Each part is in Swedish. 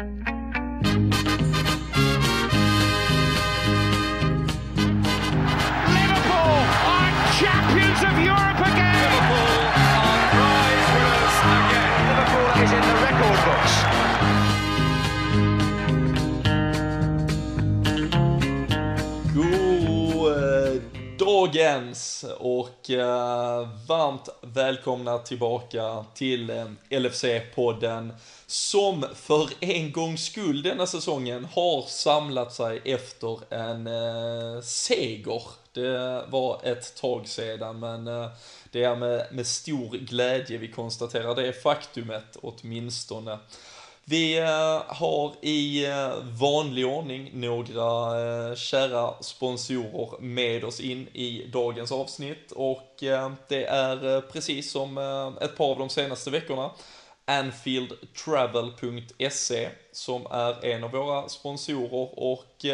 Liverpool are champions of Europe dagens och eh, varmt välkomna tillbaka till eh, LFC-podden som för en gångs skull denna säsongen har samlat sig efter en eh, seger. Det var ett tag sedan men eh, det är med, med stor glädje vi konstaterar det faktumet åtminstone. Vi eh, har i eh, vanlig ordning några eh, kära sponsorer med oss in i dagens avsnitt. Och det är precis som ett par av de senaste veckorna Anfieldtravel.se som är en av våra sponsorer. Och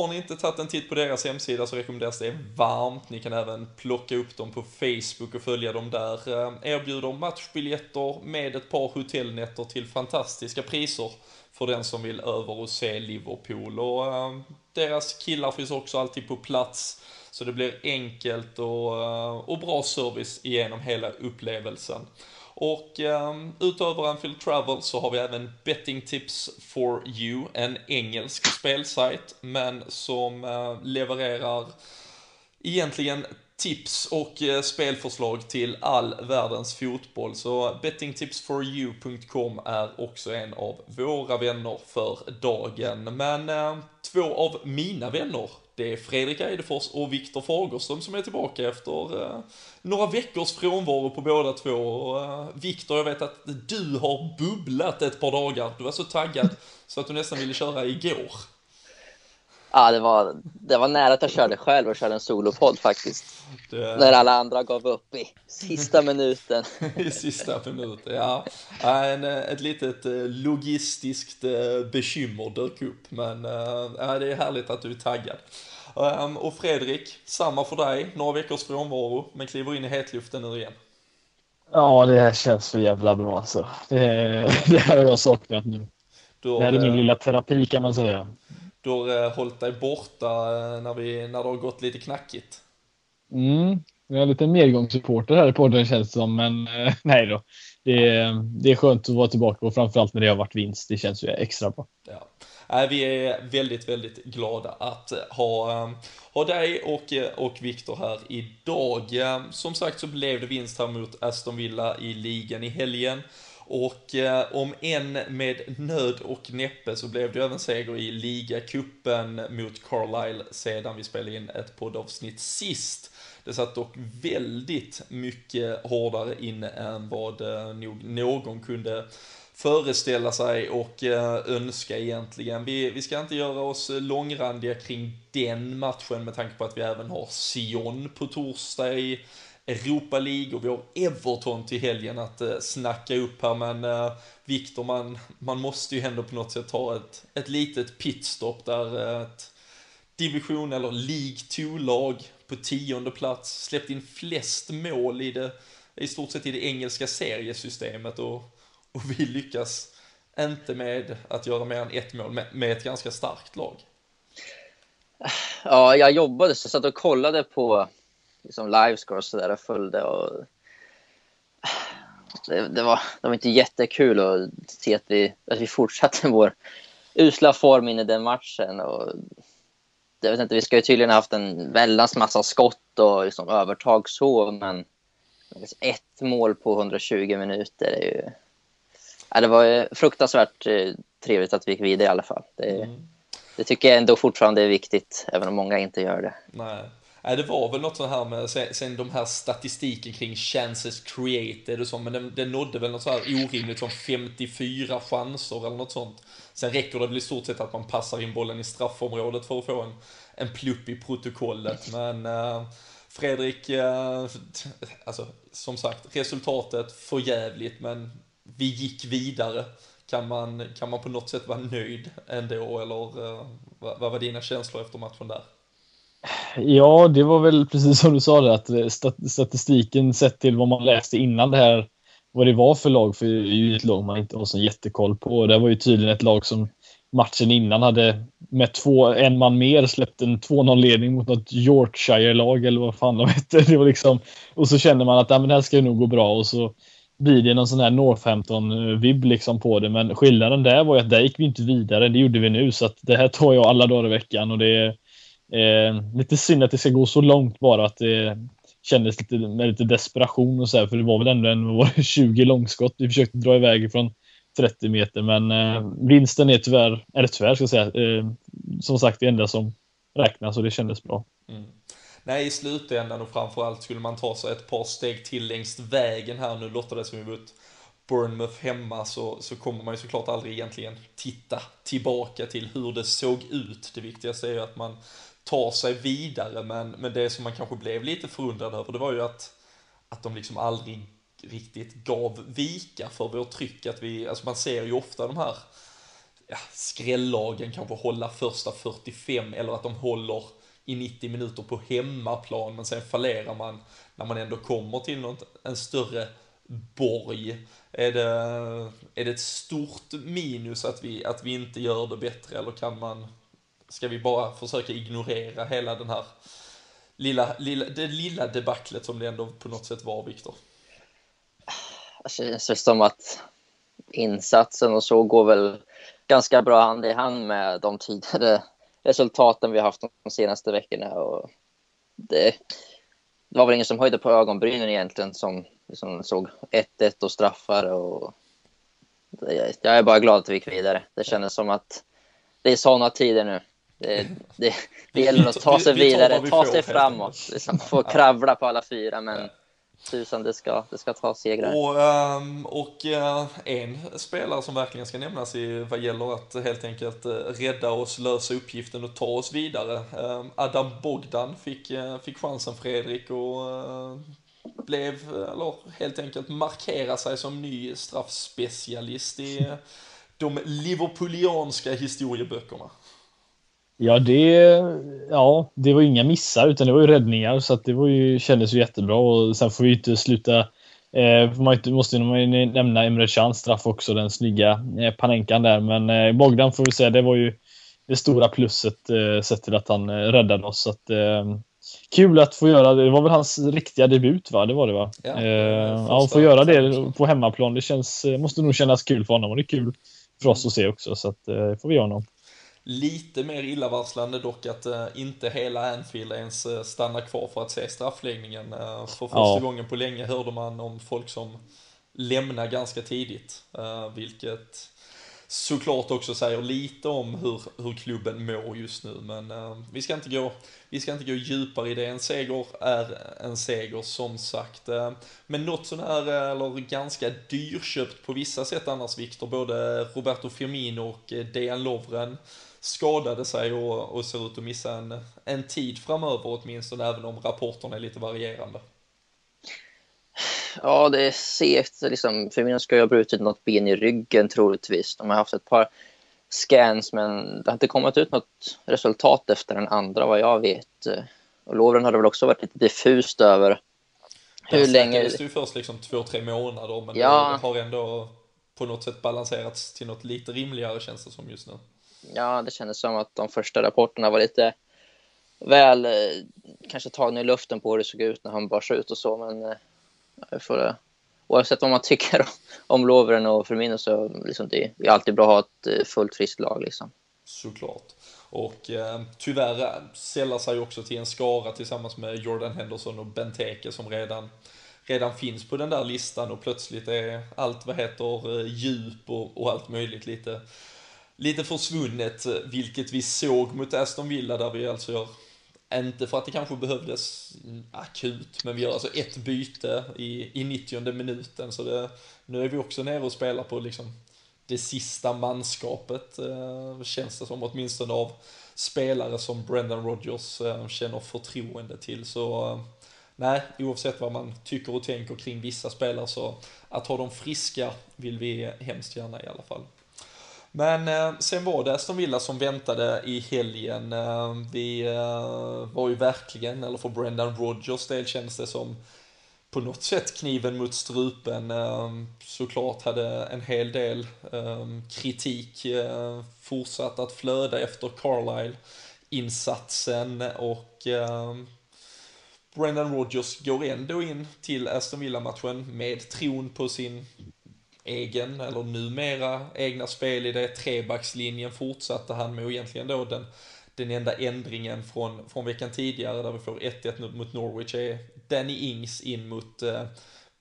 har ni inte tagit en titt på deras hemsida så rekommenderas det varmt. Ni kan även plocka upp dem på Facebook och följa dem där. Eh, erbjuder matchbiljetter med ett par hotellnätter till fantastiska priser för den som vill över och se Liverpool. Och eh, deras killar finns också alltid på plats. Så det blir enkelt och, eh, och bra service genom hela upplevelsen. Och um, utöver Anfield Travel så har vi även Betting Tips for You, en engelsk spelsajt, men som uh, levererar egentligen tips och uh, spelförslag till all världens fotboll. Så bettingtipsforyou.com är också en av våra vänner för dagen. Men uh, två av mina vänner det är Fredrik Eidefors och Viktor Fagerström som är tillbaka efter eh, några veckors frånvaro på båda två. Och, eh, Viktor, jag vet att du har bubblat ett par dagar. Du var så taggad så att du nästan ville köra igår. Ja, det var, det var nära att jag körde själv och körde en solopodd faktiskt. Det... När alla andra gav upp i sista minuten. I sista minuten, ja. En, ett litet eh, logistiskt eh, bekymmer dök upp, men eh, ja, det är härligt att du är taggad. Um, och Fredrik, samma för dig, några veckors frånvaro, men kliver in i hetluften nu igen. Ja, det här känns så jävla bra alltså. Det, det här har jag saknat nu. Har, det här är min lilla terapi kan man säga. Du har hållit dig borta uh, när, vi, när det har gått lite knackigt. Mm, jag är lite medgångssupporter här i podden känns det som, men uh, nej då. Det är, det är skönt att vara tillbaka och framförallt när det har varit vinst. Det känns ju extra bra. Ja. Vi är väldigt, väldigt glada att ha, ha dig och, och Viktor här idag. Som sagt så blev det vinst här mot Aston Villa i ligan i helgen. Och eh, om en med nöd och näppe så blev det även seger i ligacupen mot Carlisle sedan vi spelade in ett poddavsnitt sist. Det satt dock väldigt mycket hårdare inne än vad eh, nog någon kunde föreställa sig och eh, önska egentligen. Vi, vi ska inte göra oss långrandiga kring den matchen med tanke på att vi även har Sion på torsdag i Europa League och vi har Everton till helgen att eh, snacka upp här men eh, Viktor man, man måste ju ändå på något sätt ta ett, ett litet pitstop där eh, ett division eller League 2-lag på tionde plats släppt in flest mål i det i stort sett i det engelska seriesystemet och, och vi lyckas inte med att göra mer än ett mål med, med ett ganska starkt lag. Ja, jag jobbade så jag satt och kollade på liksom livescore och sådär och följde. Och det, det, var, det var inte jättekul att se att vi, att vi fortsatte vår usla form in i den matchen. Och jag vet inte, vi ska ju tydligen ha haft en väldans massa skott och liksom övertag så, men ett mål på 120 minuter är ju... Ja, det var fruktansvärt eh, trevligt att vi gick vidare i alla fall. Det, mm. det tycker jag ändå fortfarande är viktigt, även om många inte gör det. Nej. Nej, det var väl något så här med, sen, sen de här statistiken kring chances created och så, men det, det nådde väl något så här orimligt som 54 chanser eller något sånt. Sen räcker det väl i stort sett att man passar in bollen i straffområdet för att få en, en plupp i protokollet, men uh, Fredrik, uh, alltså som sagt, resultatet för jävligt, men vi gick vidare. Kan man, kan man på något sätt vara nöjd ändå, eller uh, vad, vad var dina känslor efter matchen där? Ja, det var väl precis som du sa det, att eh, statistiken sett till vad man läste innan det här vad det var för lag, för det är ju ett lag man inte har så jättekoll på. Det var ju tydligen ett lag som matchen innan hade med två, en man mer släppt en 2-0-ledning mot något Yorkshire-lag eller vad fan de hette. Det var liksom, och så känner man att ja, men det här ska nog gå bra och så blir det någon sån här Northampton-vibb liksom på det. Men skillnaden där var ju att där gick vi inte vidare. Det gjorde vi nu så att det här tar jag alla dagar i veckan och det är eh, lite synd att det ska gå så långt bara att det kändes lite med lite desperation och så här, för det var väl ändå en var 20 långskott vi försökte dra iväg från 30 meter men eh, vinsten är tyvärr, eller tyvärr ska jag säga, eh, som sagt det enda som räknas och det kändes bra. Mm. Nej, i slutändan och framförallt skulle man ta sig ett par steg till längs vägen här nu låter det som vi mot Bournemouth hemma så, så kommer man ju såklart aldrig egentligen titta tillbaka till hur det såg ut. Det viktigaste är ju att man tar sig vidare men, men det som man kanske blev lite förundrad över det var ju att, att de liksom aldrig riktigt gav vika för vårt tryck. Att vi, alltså man ser ju ofta de här ja, skrällagen kanske hålla första 45 eller att de håller i 90 minuter på hemmaplan men sen fallerar man när man ändå kommer till något, en större borg. Är det, är det ett stort minus att vi, att vi inte gör det bättre eller kan man, ska vi bara försöka ignorera hela den här lilla, lilla, det lilla debaclet som det ändå på något sätt var, Viktor? Alltså, det känns som att insatsen och så går väl ganska bra hand i hand med de tidigare resultaten vi har haft de senaste veckorna. Och det, det var väl ingen som höjde på ögonbrynen egentligen som liksom såg 1-1 och straffar. Och det, jag är bara glad att vi gick vidare. Det kändes som att det är sådana tider nu. Det, det, det gäller att ta sig vidare, ta sig framåt, liksom, få kravla på alla fyra. Men tusan det ska, det ska ta segrar. Och, um, och uh, en spelare som verkligen ska nämnas i vad gäller att helt enkelt uh, rädda oss, lösa uppgiften och ta oss vidare. Uh, Adam Bogdan fick, uh, fick chansen Fredrik och blev, eller helt enkelt markera sig som ny straffspecialist i de liverpoolianska historieböckerna. Ja, det, ja, det var inga missar utan det var ju räddningar så att det var ju, kändes ju jättebra och sen får vi inte sluta eh, man måste man nämna Emre Can straff också, den snygga eh, panenkan där. Men eh, Bogdan får vi säga, det var ju det stora plusset eh, sett till att han eh, räddade oss. Så att, eh, kul att få göra det. Det var väl hans riktiga debut va? Det var det va? Ja, eh, ja få göra det på hemmaplan. Det känns, eh, måste nog kännas kul för honom och det är kul för oss att se också. Så att, eh, får vi göra honom. Lite mer illavarslande dock att uh, inte hela Anfield ens uh, stannar kvar för att se straffläggningen. Uh, för första ja. gången på länge hörde man om folk som lämnar ganska tidigt, uh, vilket såklart också säger lite om hur, hur klubben mår just nu. Men uh, vi, ska inte gå, vi ska inte gå djupare i det. En seger är en seger som sagt. Uh, men något sån här, eller ganska dyrköpt på vissa sätt annars Viktor, både Roberto Firmino och Dejan Lovren skadade sig och, och ser ut att missa en, en tid framöver åtminstone, även om rapporterna är lite varierande. Ja, det är segt. Liksom, Firmino ska ju ha brutit något ben i ryggen troligtvis. De har haft ett par scans, men det har inte kommit ut något resultat efter den andra vad jag vet. Och Lovren har det väl också varit lite diffust över hur länge... Det ju först liksom två, tre månader, men ja. det har ändå på något sätt balanserats till något lite rimligare känns det som just nu. Ja, det kändes som att de första rapporterna var lite väl eh, kanske tagna i luften på hur det såg ut när han bars ut och så, men eh, för, eh, oavsett vad man tycker om, om Lovren och Firmino så liksom det, det är alltid bra att ha ett fullt friskt lag. Liksom. Såklart. Och eh, tyvärr sällar sig också till en skara tillsammans med Jordan Henderson och Benteke som redan redan finns på den där listan och plötsligt är allt vad heter djup och, och allt möjligt lite lite försvunnet, eh, vilket vi såg mot Aston Villa där vi alltså gör, inte för att det kanske behövdes akut, men vi gör alltså ett byte i, i 90 minuten, så det, nu är vi också nere och spelar på liksom det sista manskapet, eh, känns det som, åtminstone av spelare som Brendan Rodgers eh, känner förtroende till, så eh, nej, oavsett vad man tycker och tänker kring vissa spelare så att ha dem friska vill vi hemskt gärna i alla fall. Men eh, sen var det Aston Villa som väntade i helgen. Eh, vi eh, var ju verkligen, eller för Brendan Rodgers del kändes det som, på något sätt kniven mot strupen. Eh, såklart hade en hel del eh, kritik eh, fortsatt att flöda efter Carlisle-insatsen och eh, Brendan Rodgers går ändå in till Aston Villa-matchen med tron på sin egen, eller numera egna spel i det. Trebackslinjen fortsatte han med och egentligen då den, den enda ändringen från, från veckan tidigare där vi får 1-1 mot Norwich är Danny Ings in mot uh,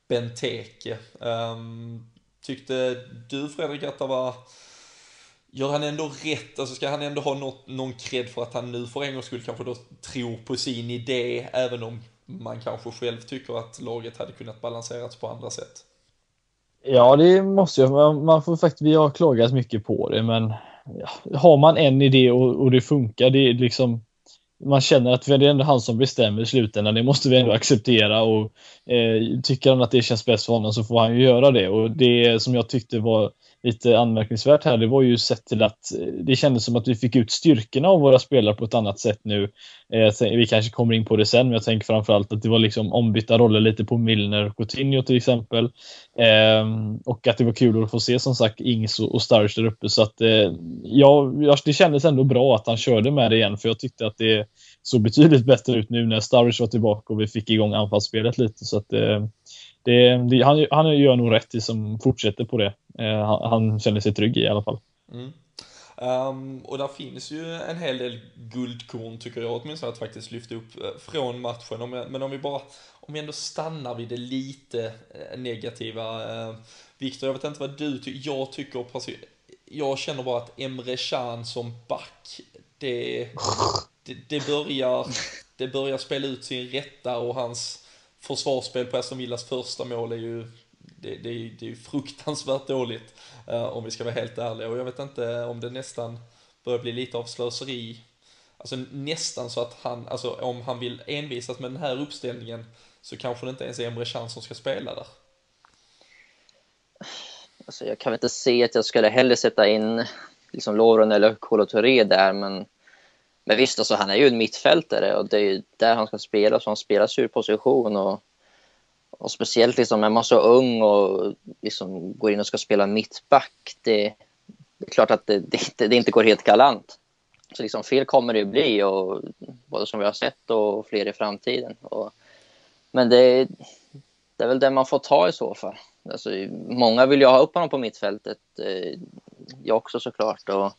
Benteke. Um, tyckte du Fredrik att det var Gör han ändå rätt, alltså ska han ändå ha något, någon cred för att han nu för en gångs skull kanske då tror på sin idé, även om man kanske själv tycker att laget hade kunnat balanserats på andra sätt? Ja, det måste jag. Man, man får faktiskt, vi har klagat mycket på det, men ja, har man en idé och, och det funkar, det är liksom man känner att det är ändå han som bestämmer i slutändan. Det måste vi ändå acceptera och eh, tycker han att det känns bäst för honom så får han ju göra det. Och det som jag tyckte var lite anmärkningsvärt här, det var ju sett till att eh, det kändes som att vi fick ut styrkorna av våra spelare på ett annat sätt nu. Eh, vi kanske kommer in på det sen, men jag tänker framförallt att det var liksom ombytta roller lite på Milner och Coutinho till exempel. Ehm, och att det var kul att få se som sagt Ings och Sturridge där uppe. Så att eh, ja, det kändes ändå bra att han körde med det igen, för jag tyckte att det såg betydligt bättre ut nu när Sturridge var tillbaka och vi fick igång anfallsspelet lite. Så att eh, det, det, han, han gör nog rätt i som fortsätter på det. Eh, han, han, känner sig trygg i alla fall. Mm. Um, och där finns ju en hel del guldkorn tycker jag åtminstone att faktiskt lyfta upp eh, från matchen. Om jag, men om vi bara, om vi ändå stannar vid det lite eh, negativa. Uh, Viktor, jag vet inte vad du tycker. Jag tycker jag känner bara att Emre Can som back, det, det, det, börjar, det börjar spela ut sin rätta och hans försvarsspel på Aston Villas första mål är ju det, det, är, det är fruktansvärt dåligt uh, om vi ska vara helt ärliga och jag vet inte om det nästan börjar bli lite av slöseri. Alltså nästan så att han, alltså om han vill envisas med den här uppställningen så kanske det inte ens är Emre Can som ska spela där. Alltså jag kan väl inte se att jag skulle hellre sätta in liksom Lovren eller Kolo Touré där men men visst, alltså, han är ju en mittfältare och det är ju där han ska spela, så han spelar sur position. Och, och speciellt liksom, när man är så ung och liksom går in och ska spela mittback, det, det är klart att det, det, det, inte går helt galant. Så liksom, fel kommer det ju bli, och, både som vi har sett och fler i framtiden. Och, men det, det är väl det man får ta i så fall. Alltså, många vill ju ha upp honom på mittfältet, eh, jag också såklart. Och,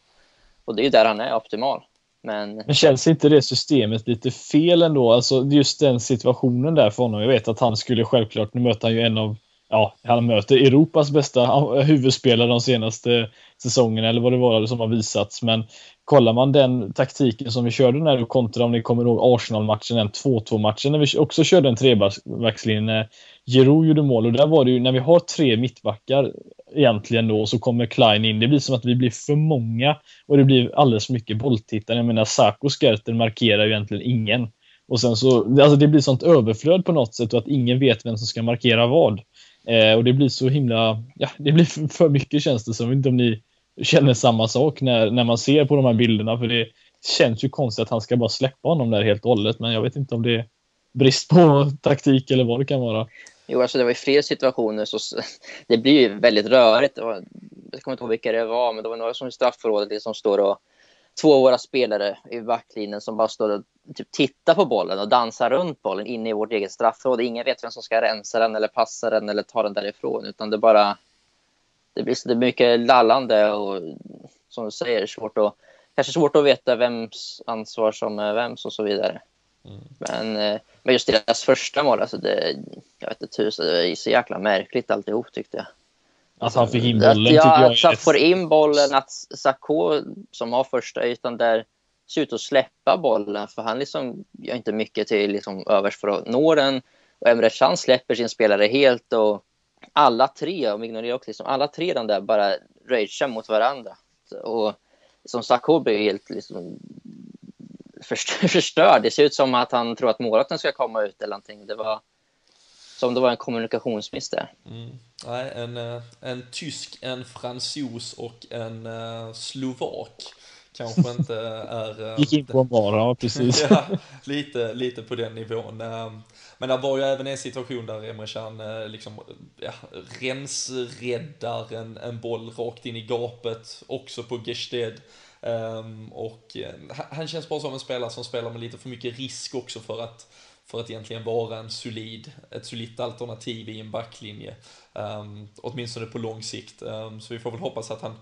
och det är ju där han är optimal. Men... Men känns inte det systemet lite fel ändå? Alltså just den situationen där för honom. Jag vet att han skulle självklart, nu möter han ju en av, ja, han möter Europas bästa huvudspelare de senaste säsongerna eller vad det var som har visats. Men kollar man den taktiken som vi körde när du kontra om ni kommer ihåg Arsenal-matchen, den 2-2 matchen när vi också körde en trebackslinje. när Giroud gjorde mål och där var det ju när vi har tre mittbackar egentligen då så kommer Klein in. Det blir som att vi blir för många och det blir alldeles för mycket bolltittare. Jag menar Sako Skerter markerar ju egentligen ingen. Och sen så, alltså det blir sånt överflöd på något sätt och att ingen vet vem som ska markera vad. Eh, och det blir så himla, ja det blir för, mycket känns det som. Jag vet inte om ni känner samma sak när, när man ser på de här bilderna för det känns ju konstigt att han ska bara släppa honom där helt och hållet men jag vet inte om det är brist på taktik eller vad det kan vara. Jo, alltså det var ju fler situationer så det blir ju väldigt rörigt. Var, jag kommer inte ihåg vilka det var, men det var några som i straffområdet liksom står och två av våra spelare i backlinjen som bara står och typ tittar på bollen och dansar runt bollen inne i vårt eget straffområde. Ingen vet vem som ska rensa den eller passa den eller ta den därifrån, utan det bara det blir så mycket lallande och som du säger, svårt att, kanske svårt att veta vems ansvar som är vems och så vidare. Mm. Men, eh, men just deras första mål, alltså det, jag vet inte tusen, det är så jäkla märkligt alltihop tyckte jag. Att han fick in bollen att, ja, jag. Att han får in bollen, att Sakho som har första ytan där ser ut att släppa bollen för han liksom gör inte mycket till liksom övers för att nå den. Och Emre Can släpper sin spelare helt och alla tre, om vi ignorerar också, liksom, alla tre de där bara ragear mot varandra. Och som Sakho blir helt liksom, förstörd. Det ser ut som att han tror att målvakten ska komma ut eller någonting. Det var som det var en kommunikationsmiss där. Mm. Nej, en, eh, en tysk, en fransos och en uh, slovak kanske inte är... Eh, Gick in på en bar, ja precis. ja, lite, lite på den nivån. Eh, men det var ju även en situation där Emre Can eh, liksom, ja, rensräddar en, en boll rakt in i gapet, också på Gested. Um, och uh, han känns bara som en spelare som spelar med lite för mycket risk också för att för att egentligen vara en solid, ett solitt alternativ i en backlinje. Um, åtminstone på lång sikt. Um, så vi får väl hoppas att han,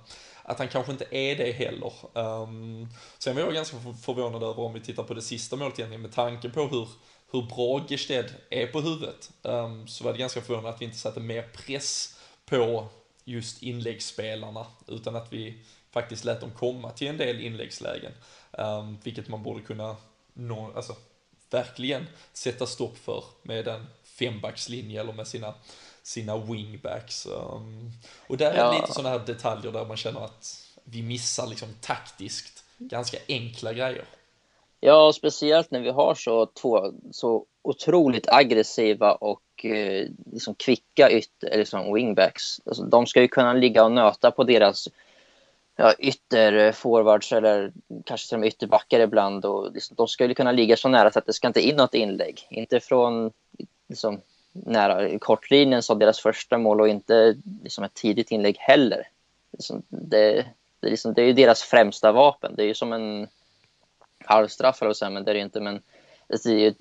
att han kanske inte är det heller. Um, sen var jag ganska förvånad över om vi tittar på det sista målet egentligen med tanke på hur, hur bra Gested är på huvudet. Um, så var det ganska förvånande att vi inte satte mer press på just inläggsspelarna utan att vi faktiskt lät dem komma till en del inläggslägen. Um, vilket man borde kunna nå, alltså, verkligen sätta stopp för med en fembackslinje eller med sina, sina wingbacks. Um, och där är ja. lite sådana här detaljer där man känner att vi missar liksom taktiskt ganska enkla grejer. Ja, speciellt när vi har så två så otroligt aggressiva och eh, liksom kvicka ytter, liksom wingbacks. Alltså, de ska ju kunna ligga och nöta på deras ja, ytterforwards eller kanske till och med ytterbackar ibland. Och liksom, de skulle kunna ligga så nära så att det ska inte in något inlägg. Inte från liksom, nära kortlinjen som deras första mål och inte liksom, ett tidigt inlägg heller. Det, det, är liksom, det är ju deras främsta vapen. Det är ju som en halvstraff, eller så, men det är det inte. Men det är ju,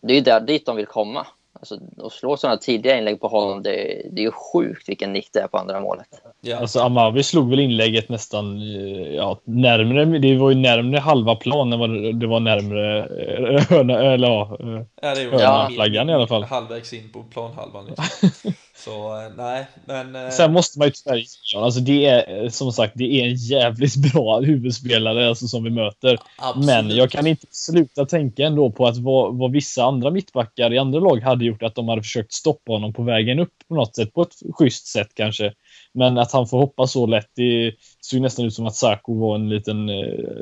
det är ju där, dit de vill komma. Alltså, att slå sådana tidiga inlägg på honom, det, det är ju sjukt vilken nick det är på andra målet. Ja. Alltså Amavi slog väl inlägget nästan eh, ja, närmre, det var ju närmre halva plan än vad det var närmre eh, eller ja, ja, det var flaggan i alla fall. Halvvägs in på planhalvan. Liksom. Så eh, nej, men... Eh, Sen måste man ju tyvärr alltså det är eh, som sagt, det är en jävligt bra huvudspelare alltså, som vi möter. Absolut. Men jag kan inte sluta tänka ändå på att vad, vad, vissa andra mittbackar i andra lag hade gjort, att de hade försökt stoppa honom på vägen upp på något sätt, på ett schysst sätt kanske. Men att han får hoppa så lätt, det såg nästan ut som att Sarko var en liten,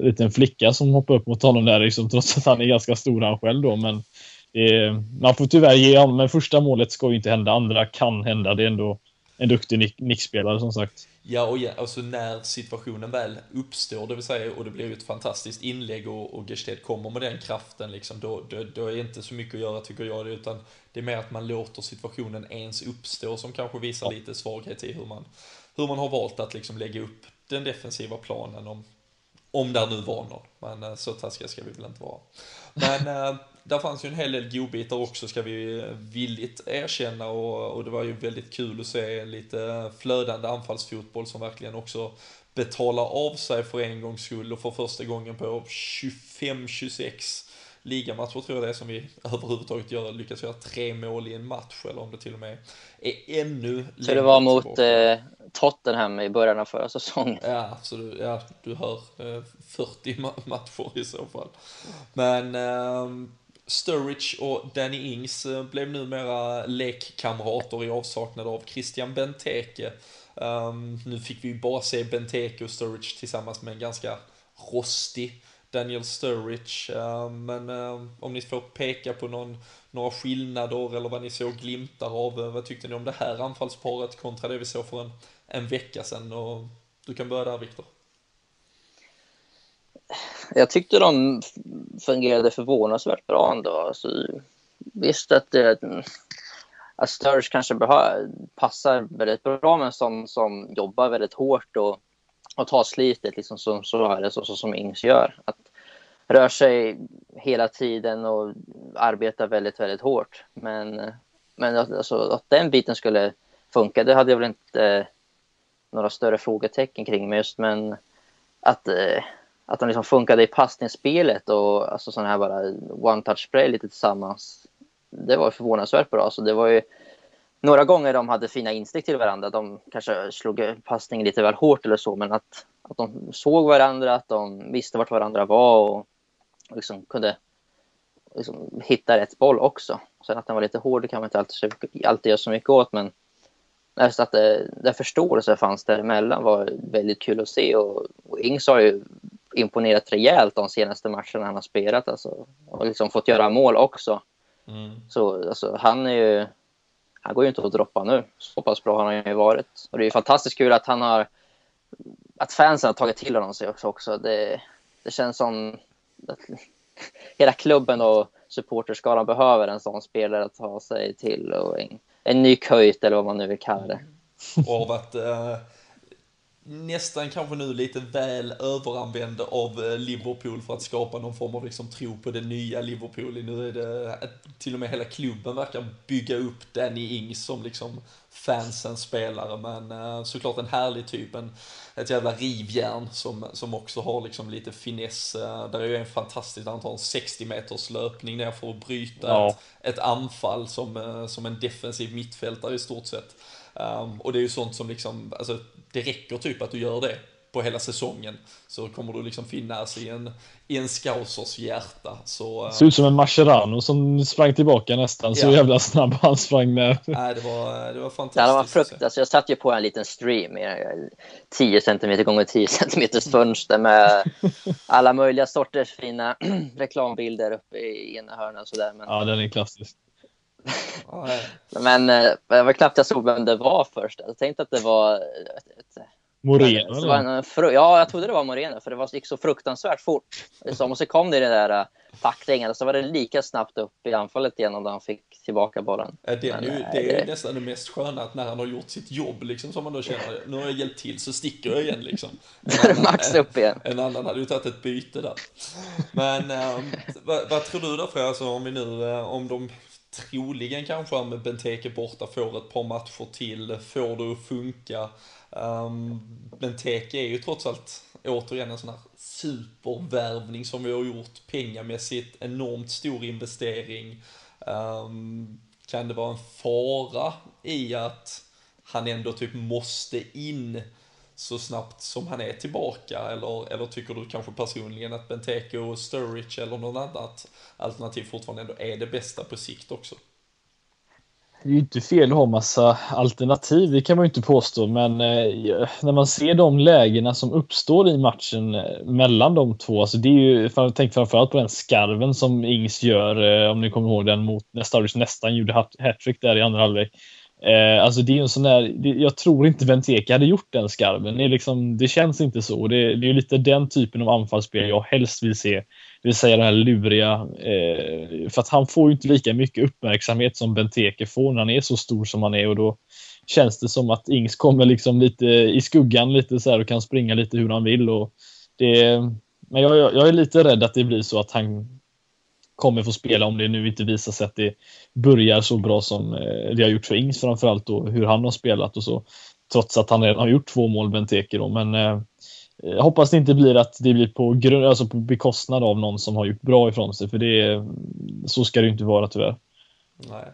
liten flicka som hoppade upp mot honom där, liksom, trots att han är ganska stor han själv då. Men är, man får tyvärr ge honom, men första målet ska ju inte hända. Andra kan hända. Det är ändå en duktig nickspelare som sagt. Ja, och ja, alltså när situationen väl uppstår, det vill säga, och det blir ju ett fantastiskt inlägg och, och Gested kommer med den kraften, liksom, då, då, då är det inte så mycket att göra tycker jag, utan det är mer att man låter situationen ens uppstå som kanske visar ja. lite svaghet i hur man, hur man har valt att liksom lägga upp den defensiva planen om, om där nu var någon. Men eh, så taskiga ska vi väl inte vara. Men eh, där fanns ju en hel del godbitar också ska vi villigt erkänna och, och det var ju väldigt kul att se lite flödande anfallsfotboll som verkligen också betalar av sig för en gångs skull och för första gången på 25-26 ligamatcher tror jag det är som vi överhuvudtaget gör, lyckas göra tre mål i en match eller om det till och med är ännu Så det var mot eh, Tottenham i början av förra säsongen? Ja, så du, ja, du hör eh, 40 ma matcher i så fall. Men eh, Sturridge och Danny Ings eh, blev numera lekkamrater i avsaknad av Christian Benteke. Um, nu fick vi ju bara se Benteke och Sturridge tillsammans med en ganska rostig Daniel Sturridge. Uh, men uh, om ni får peka på någon, några skillnader eller vad ni såg glimtar av, uh, vad tyckte ni om det här anfallsparet kontra det vi såg för en, en vecka sedan? Och du kan börja där Viktor jag tyckte de fungerade förvånansvärt bra ändå. Alltså, visst att, det, att Sturge kanske behör, passar väldigt bra med en sån som jobbar väldigt hårt och, och tar slitet liksom som så så, så som Ings gör. Att rör sig hela tiden och arbetar väldigt, väldigt hårt. Men, men alltså, att den biten skulle funka, det hade jag väl inte eh, några större frågetecken kring. Men just men att eh, att de liksom funkade i passningsspelet och alltså sån här bara one-touch spray lite tillsammans. Det var förvånansvärt bra. Så det var ju några gånger de hade fina instick till varandra. De kanske slog passningen lite väl hårt eller så, men att, att de såg varandra, att de visste vart varandra var och, och liksom kunde liksom hitta rätt boll också. Sen att den var lite hård det kan man inte alltid, alltid göra så mycket åt, men Alltså att det, det förståelse fanns däremellan var väldigt kul att se och, och Ings har ju imponerat rejält de senaste matcherna han har spelat alltså, och liksom fått göra mål också. Mm. Så alltså, han är ju, han går ju inte att droppa nu. Så pass bra har han ju varit. Och det är ju fantastiskt kul att han har att fansen har tagit till honom sig också. också. Det, det känns som att hela klubben och supporterskaran behöver en sån spelare att ta sig till och en, en ny köjt eller vad man nu vill kalla det. Och har varit eh, nästan kanske nu lite väl överanvänd av eh, Liverpool för att skapa någon form av liksom tro på det nya Liverpool. Nu är det till och med hela klubben verkar bygga upp Danny Ings som liksom fansens spelare, men uh, såklart en härlig typ, en, ett jävla rivjärn som, som också har liksom lite finess. Där är ju en fantastisk, antal 60 meters löpning ner för att bryta ja. ett, ett anfall som, som en defensiv mittfältare i stort sett. Um, och det är ju sånt som liksom, alltså det räcker typ att du gör det på hela säsongen så kommer du liksom finnas i en, i en scousers hjärta. Så, uh, Ser ut som en Mascherano som sprang tillbaka nästan, så jävla snabb han sprang med. Nej, det var, det var fantastiskt. Det var fruktansvärt. Jag satt ju på en liten stream i 10 cm gånger 10 cm fönster med alla möjliga sorters fina reklambilder uppe i ena hörnan sådär. Men... Ja, den är klassisk. Men eh, det var knappt jag såg vem det var först. Jag tänkte att det var ett, ett Moreno? Det var en, ja, jag trodde det var Moreno, för det gick så fruktansvärt fort. och så kom det i den där uh, tacklingen, och så var det lika snabbt upp i anfallet igen då han fick tillbaka bollen. Det är, Men, ju, det är det... nästan det mest sköna, att när han har gjort sitt jobb, liksom, som man då känner, nu har jag hjälpt till, så sticker jag igen. Liksom. Max upp igen. En, en annan hade ju tagit ett byte där. Men um, vad, vad, tror du då, för alltså, om vi nu, om de troligen kanske han med Benteke borta får ett par matcher till, får det att funka. Um, Benteke är ju trots allt återigen en sån här supervärvning som vi har gjort pengamässigt, enormt stor investering. Um, kan det vara en fara i att han ändå typ måste in så snabbt som han är tillbaka? Eller, eller tycker du kanske personligen att Benteke och Sturridge eller något annat alternativ fortfarande ändå är det bästa på sikt också? Det är ju inte fel att ha massa alternativ, det kan man ju inte påstå, men eh, när man ser de lägena som uppstår i matchen eh, mellan de två, alltså det är ju, tänk framförallt på den skarven som Ings gör, eh, om ni kommer ihåg den mot när Sturridge nästan gjorde hattrick där i andra halvlek. Eh, alltså det är en sån där, det, jag tror inte Benteke hade gjort den skarven. Det, liksom, det känns inte så. Det, det är lite den typen av anfallsspel jag helst vill se. Det vill säga det här luriga. Eh, för att han får ju inte lika mycket uppmärksamhet som Benteke får när han är så stor som han är och då känns det som att Ings kommer liksom lite i skuggan lite så och kan springa lite hur han vill. Och det, men jag, jag är lite rädd att det blir så att han kommer få spela om det nu inte visar sig att det börjar så bra som eh, det har gjort för Ings framförallt och hur han har spelat och så. Trots att han redan har gjort två mål Benteke då, men eh, jag hoppas det inte blir att det blir på, grund, alltså på bekostnad av någon som har gjort bra ifrån sig, för det, så ska det inte vara tyvärr. Nej.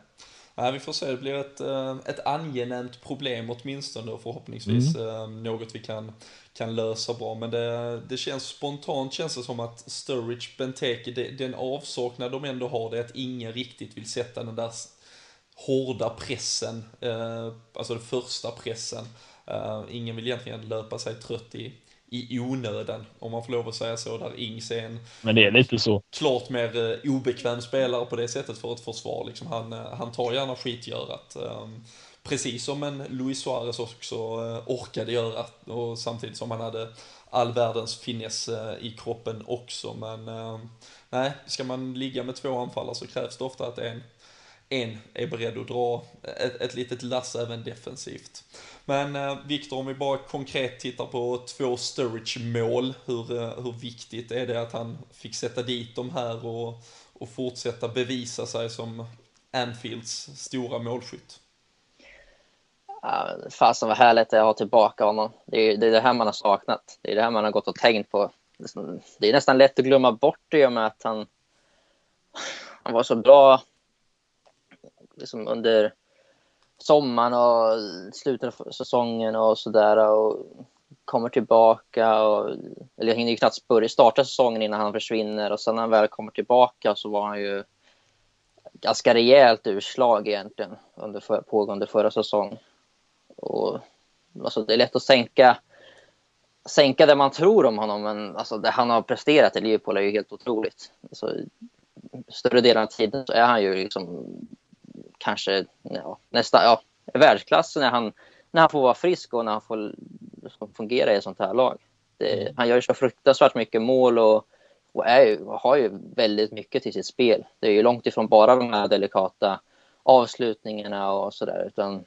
Nej, vi får se, det blir ett, eh, ett angenämt problem åtminstone och förhoppningsvis mm. något vi kan kan lösa bra. Men det, det känns spontant känns det som att Sturridge, Benteke, det, den avsaknad de ändå har, det är att ingen riktigt vill sätta den där hårda pressen, eh, alltså den första pressen. Eh, ingen vill egentligen löpa sig trött i, i onödan, om man får lov att säga så, där Ings är en Men det är lite så. klart mer eh, obekväm spelare på det sättet för ett försvar. Liksom han, eh, han tar gärna skitgörat. Um, Precis som en Luis Suarez också eh, orkade göra och samtidigt som han hade all världens finess i kroppen också. Men eh, nej, ska man ligga med två anfallare så krävs det ofta att en, en är beredd att dra ett, ett litet lass även defensivt. Men eh, Viktor, om vi bara konkret tittar på två Sturridge-mål, hur, eh, hur viktigt är det att han fick sätta dit dem här och, och fortsätta bevisa sig som Anfields stora målskytt? Fasen vad härligt det är att ha tillbaka honom. Det är, det är det här man har saknat. Det är det här man har gått och tänkt på. Det är nästan lätt att glömma bort det i och med att han, han var så bra liksom under sommaren och slutet av säsongen och sådär. Och kommer tillbaka. Och, eller hinner ju knappt börja starta säsongen innan han försvinner. Och sen när han väl kommer tillbaka så var han ju ganska rejält urslag egentligen under för, pågående förra säsong. Och, alltså, det är lätt att sänka, sänka det man tror om honom, men alltså, det han har presterat i Liverpool är ju helt otroligt. Alltså, större delen av tiden så är han ju liksom kanske ja, nästan ja, världsklass när han, när han får vara frisk och när han får som fungerar i ett sånt här lag. Det, han gör ju så fruktansvärt mycket mål och, och är, har ju väldigt mycket till sitt spel. Det är ju långt ifrån bara de här delikata avslutningarna och sådär. Utan,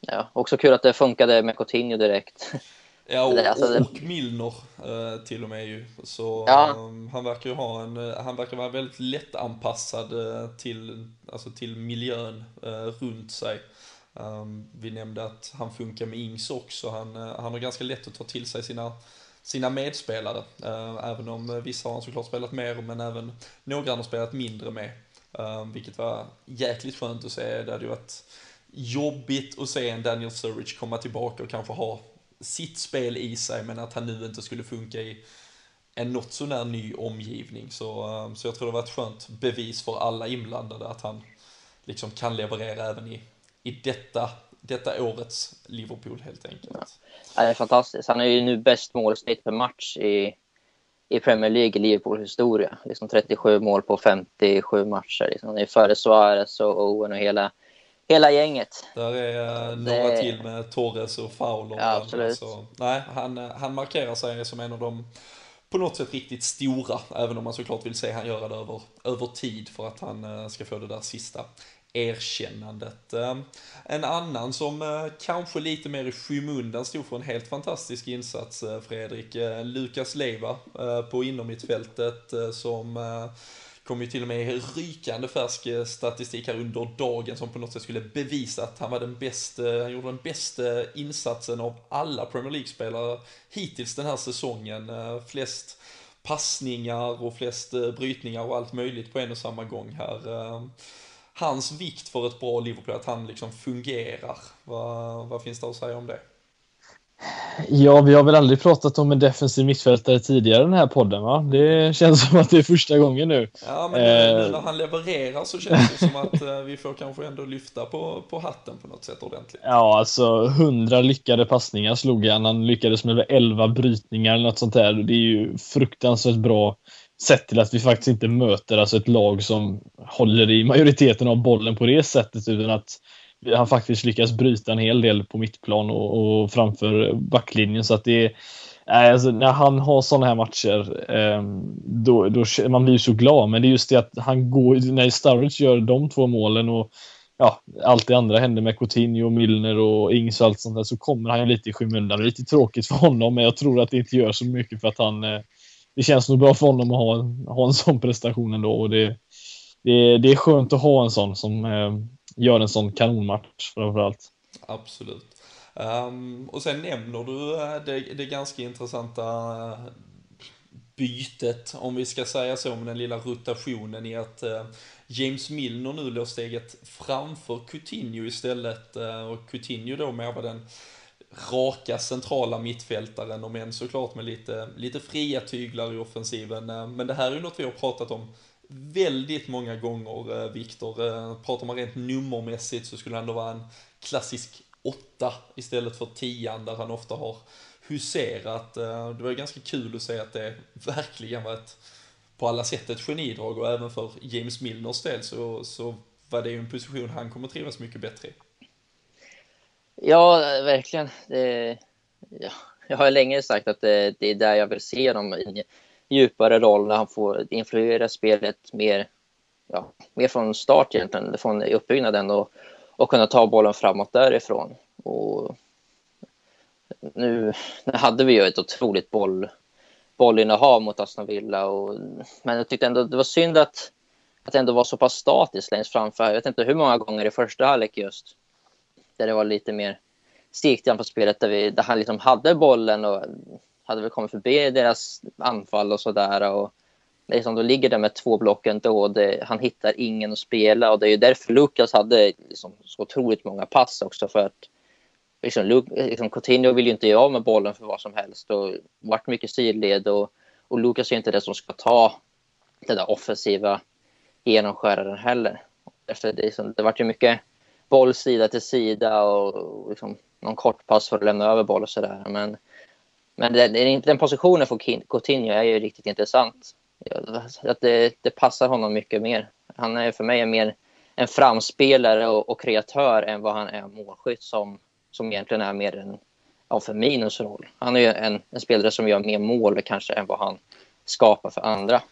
ja, också kul att det funkade med Coutinho direkt. Ja, och, alltså, det- och Milner eh, till och med ju. Så Ja. eh, han verkar ju ha en, eh, han verkar vara väldigt lättanpassad eh, till, alltså till miljön eh, runt sig. Um, vi nämnde att han funkar med Ings också. Han, han har ganska lätt att ta till sig sina, sina medspelare. Även om vissa har han såklart spelat mer, men även några han har spelat mindre med. Eh, vilket var jäkligt skönt att se. Det hade ju varit jobbigt att se en Daniel Sturridge komma tillbaka och kanske ha sitt spel i sig, men att han nu inte skulle funka i en något sånär ny omgivning. Så, eh, så jag tror det var ett skönt bevis för alla inblandade att han liksom kan leverera även i, i detta, detta årets Liverpool helt enkelt. Ja, det är fantastiskt. Han är ju nu bäst målsnitt per match i, i Premier League i Liverpools historia. Liksom 37 mål på 57 matcher. Liksom. Han är före Suarez och Owen och hela, hela gänget. Där är eh, Det- några till med Torres och Fowler. Ja, absolut. Så, nej, han, eh, han markerar sig som en av de på något sätt riktigt stora, även om man såklart vill se han göra det över, över tid för att han eh, ska få det där sista erkännandet. En annan som kanske lite mer i skymundan stod för en helt fantastisk insats, Fredrik, Lukas Leiva eh, på innermittfältet eh, som kom ju till och med rykande färsk eh, statistik här under dagen som på något sätt skulle bevisa att han var den bästa, han gjorde den bästa insatsen av alla Premier League-spelare hittills den här säsongen. Eh, flest passningar och flest eh, brytningar och allt möjligt på en och samma gång här. Hans vikt för ett bra Liverpool, att han liksom fungerar. Vad, vad finns det att säga om det? Ja, vi har väl aldrig pratat om en defensiv mittfältare tidigare i den här podden, va? Det känns som att det är första gången nu. Ja, men nu, Eh. nu när han levererar så känns det som att eh, vi får kanske ändå lyfta på, på hatten på något sätt ordentligt. Ja, alltså 100 lyckade passningar slog han. Han lyckades med 11 brytningar eller något sånt där. Det är ju fruktansvärt bra sett till att vi faktiskt inte möter alltså ett lag som håller i majoriteten av bollen på det sättet utan att han faktiskt lyckas bryta en hel del på mittplan och, och framför backlinjen så att det är alltså, när han har sådana här matcher, eh, då, då man blir så glad. Men det är just det att han går, när Sturridge gör de två målen och ja, allt det andra händer med Coutinho, Milner och Ings och allt sånt där så kommer han ju lite i skymundan. Det är lite tråkigt för honom, men jag tror att det inte gör så mycket för att han eh, det känns nog bra för honom att ha en, ha en sån prestation ändå och det, det, det är skönt att ha en sån som eh, gör en sån kanonmatch framförallt. Absolut. Um, och sen nämner du eh, det, det ganska intressanta eh, bytet, om vi ska säga så, med den lilla rotationen i att eh, James Milner nu låg steget framför Coutinho istället eh, och Coutinho då mer var den raka centrala mittfältaren om än såklart med lite, lite fria tyglar i offensiven. Eh, Men det här är ju något vi har pratat om väldigt många gånger, eh, Viktor. Eh, Pratar man rent nummermässigt så skulle han då vara en klassisk åtta istället för tian där han ofta har huserat. Eh, Det var ju ganska kul att se att det verkligen var ett, på alla sätt ett genidrag och även för James Milners del så, så var det ju en position han kommer trivas mycket bättre i. Ja, verkligen. Det, ja, jag har länge sagt att det, det är där jag vill se dem djupare roll när han får influera spelet mer, ja, mer från start egentligen, från uppbyggnaden och, och kunna ta bollen framåt därifrån. Och nu, nu hade vi ju ett otroligt boll, bollinnehav mot Aston Villa, och, men jag tyckte ändå det var synd att, att det ändå var så pass statiskt längst framför. Jag vet inte hur många gånger i första halvlek just där det var lite mer segt på spelet där, vi, där han liksom hade bollen och hade väl kommit förbi deras anfall och sådär. Liksom, då ligger det med två block ändå och det, han hittar ingen att spela och det är ju därför Lukas hade liksom, så otroligt många pass också för att liksom, Luke, liksom, Coutinho vill ju inte göra av med bollen för vad som helst och varit mycket sidled och, och Lukas är inte det som ska ta den där offensiva genomskäraren heller. Efter det, liksom, det vart ju mycket boll sida till sida och liksom någon kort pass för att lämna över boll och sådär. Men, men det, det är inte den positionen för Coutinho är ju riktigt intressant. Att det, det passar honom mycket mer. Han är för mig mer en framspelare och, och kreatör än vad han är målskytt som, som egentligen är mer en, ja, Firminos roll. Han är ju en, en spelare som gör mer mål kanske än vad han skapar för andra.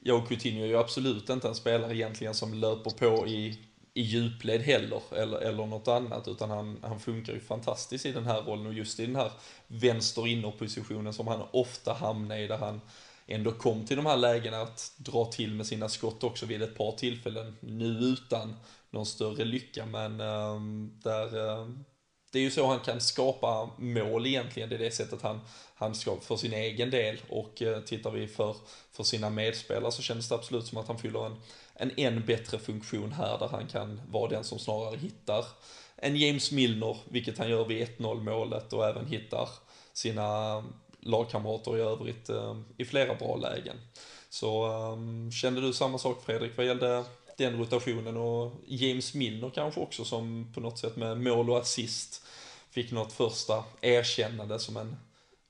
Ja, och Coutinho är ju absolut inte en spelare egentligen som löper på i, i djupled heller, eller, eller något annat, utan han, han funkar ju fantastiskt i den här rollen och just i den här vänster innerpositionen som han ofta hamnar i, där han ändå kom till de här lägena att dra till med sina skott också vid ett par tillfällen, nu utan någon större lycka, men um, där um, det är ju så han kan skapa mål egentligen, det är det sättet han, han ska för sin egen del. Och eh, tittar vi för, för sina medspelare så känns det absolut som att han fyller en, en än bättre funktion här där han kan vara den som snarare hittar en James Milner, vilket han gör vid 1-0 målet och även hittar sina lagkamrater i övrigt eh, i flera bra lägen. Så eh, kände du samma sak Fredrik vad gällde den rotationen och James Milner kanske också som på något sätt med mål och assist fick något första erkännande som en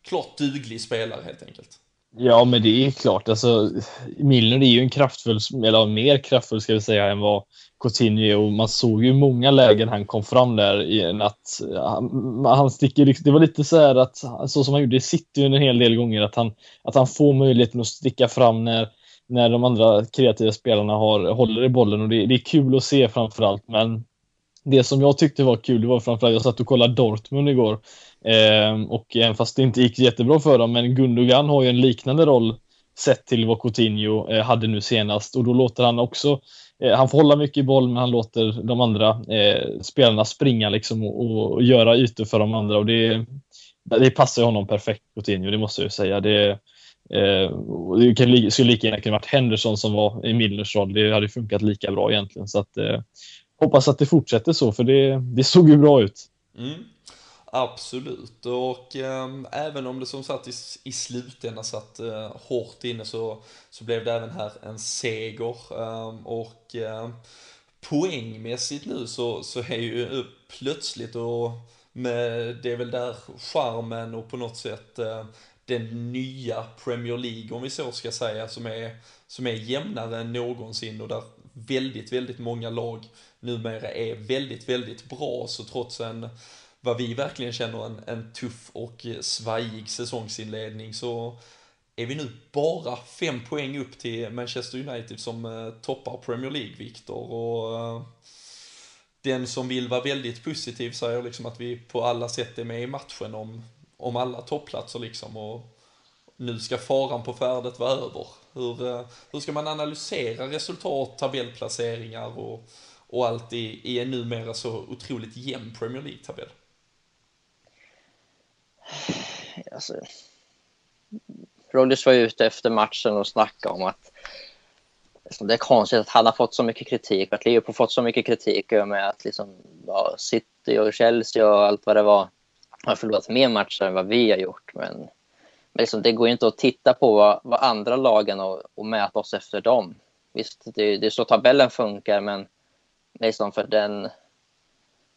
klart duglig spelare helt enkelt. Ja, men det är klart. Alltså, Milner är ju en kraftfull, eller mer kraftfull ska vi säga, än vad Coutinho är. Och man såg ju många lägen han kom fram där i en att han, han sticker, liksom- det var lite så här att, så som han gjorde i City en hel del gånger, att han, att han får möjligheten att sticka fram när, när de andra kreativa spelarna har, håller i bollen och det, det är kul att se framförallt. Men det som jag tyckte var kul, det var framförallt, jag satt och kollade Dortmund igår eh, och även fast det inte gick jättebra för dem, men Gundogan har ju en liknande roll sett till vad Coutinho eh, hade nu senast och då låter han också eh, han får hålla mycket i boll men han låter de andra eh, spelarna springa liksom och, och, göra ytor för de andra och det, det passar honom perfekt Coutinho, det måste jag säga. Det, Eh, det kan, skulle lika gärna kunna varit Henderson som var i Millers roll. Det hade funkat lika bra egentligen. Så att, eh, hoppas att det fortsätter så, för det, det såg ju bra ut. Mm. Absolut, och eh, även om det som sagt i, i slutändan satt eh, hårt inne så, så blev det även här en seger. Eh, och eh, poängmässigt nu så, så är ju plötsligt och med, det är väl där charmen och på något sätt eh, den nya Premier League, om vi så ska säga, som är, som är jämnare än någonsin och där väldigt, väldigt många lag numera är väldigt, väldigt bra. Så trots en, vad vi verkligen känner en, en tuff och svajig säsongsinledning så är vi nu bara fem poäng upp till Manchester United som eh, toppar Premier League, Viktor. Och eh, den som vill vara väldigt positiv säger liksom att vi på alla sätt är med i matchen om, om alla topplatser liksom. Och nu ska faran på färdet vara över. Hur, eh, hur ska man analysera resultat, tabellplaceringar och och allt i, i en numera så otroligt jämn Premier League-tabell? Alltså, Rodgers var ute efter matchen och snackade om att liksom, det är konstigt att han har fått så mycket kritik, att Liverpool fått så mycket kritik med att liksom, ja, City och Chelsea och allt vad det var har förlorat mer matcher än vad vi har gjort. Men, men liksom, det går ju inte att titta på vad, vad andra lagen och, och mäta oss efter dem. Visst, det, det är så tabellen funkar, men liksom för den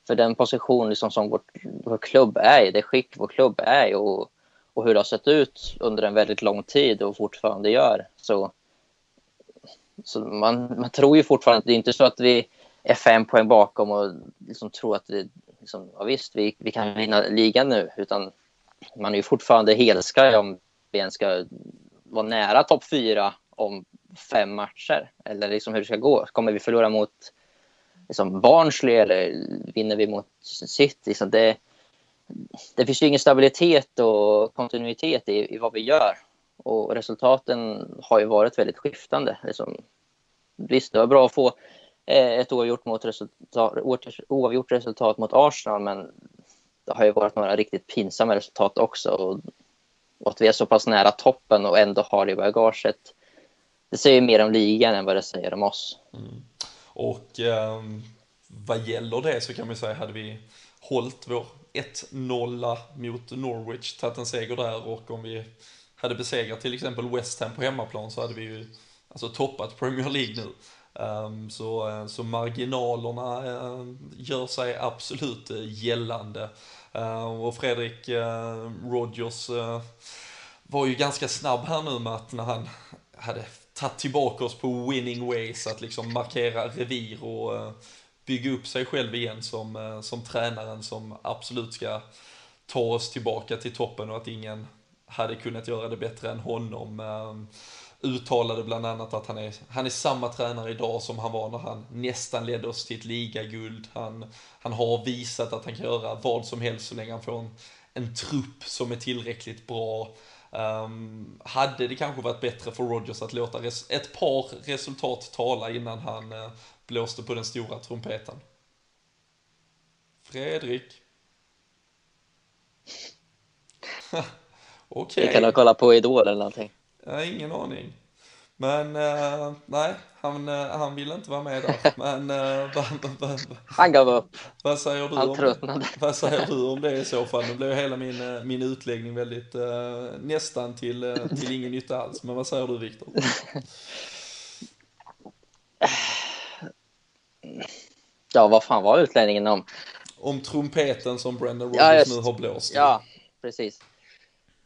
för den position liksom som vår, vår klubb är i, det skick vår klubb är i och, och hur det har sett ut under en väldigt lång tid och fortfarande gör. Så, så man, man tror ju fortfarande, det är inte så att vi är fem poäng bakom och liksom tror att det, liksom, ja visst, vi, vi kan vinna ligan nu, utan man är ju fortfarande helskraj om vi ens ska vara nära topp fyra om fem matcher. Eller liksom hur det ska gå. Kommer vi förlora mot liksom Barnsley eller vinner vi mot City. Så det, det finns ju ingen stabilitet och kontinuitet i, i vad vi gör. Och resultaten har ju varit väldigt skiftande. Liksom, visst, det var bra att få eh, ett oavgjort, mot resultat, oavgjort resultat mot Arsenal, men det har ju varit några riktigt pinsamma resultat också. Och, och att vi är så pass nära toppen och ändå har det i bagaget, det säger mer om ligan än vad det säger om oss. Mm. Och eh, vad gäller det så kan man ju säga, hade vi hållit vår 1-0 mot Norwich, tagit en seger där och om vi hade besegrat till exempel West Ham på hemmaplan så hade vi ju alltså toppat Premier League nu. Um, så, eh, så marginalerna uh, gör sig absolut uh, gällande. Uh, och Fredrik Rogers var ju ganska snabb här nu med att när han hade tagit tillbaka oss på winning ways, att liksom markera revir och eh, bygga upp sig själv igen som, eh, som tränaren som absolut ska ta oss tillbaka till toppen och att ingen hade kunnat göra det bättre än honom. Ehm, uttalade bland annat att han är, han är samma tränare idag som han var när han nästan ledde oss till ett ligaguld. Han, han har visat att han kan göra vad som helst så länge han får en, en trupp som är tillräckligt bra. Um, hade det kanske varit bättre för Rogers att låta ett par resultat tala innan han uh, blåste på den stora trumpeten? Fredrik? Okej. Vi kan ha kollat på Idol eller någonting. Har ingen aning. Men uh, nej, han, uh, han ville inte vara med där. Men uh, vad, vad, Han gav upp. vad, säger du Han om tröttnade. Vad säger du om det i så fall? Nu blev hela min, min utläggning väldigt nästan till, till ingen nytta alls. Men vad säger du Viktor? Ja, vad fan var utläggningen om? Om trumpeten som Brendan Rodgers Ja, nu har blåst. Ja, precis.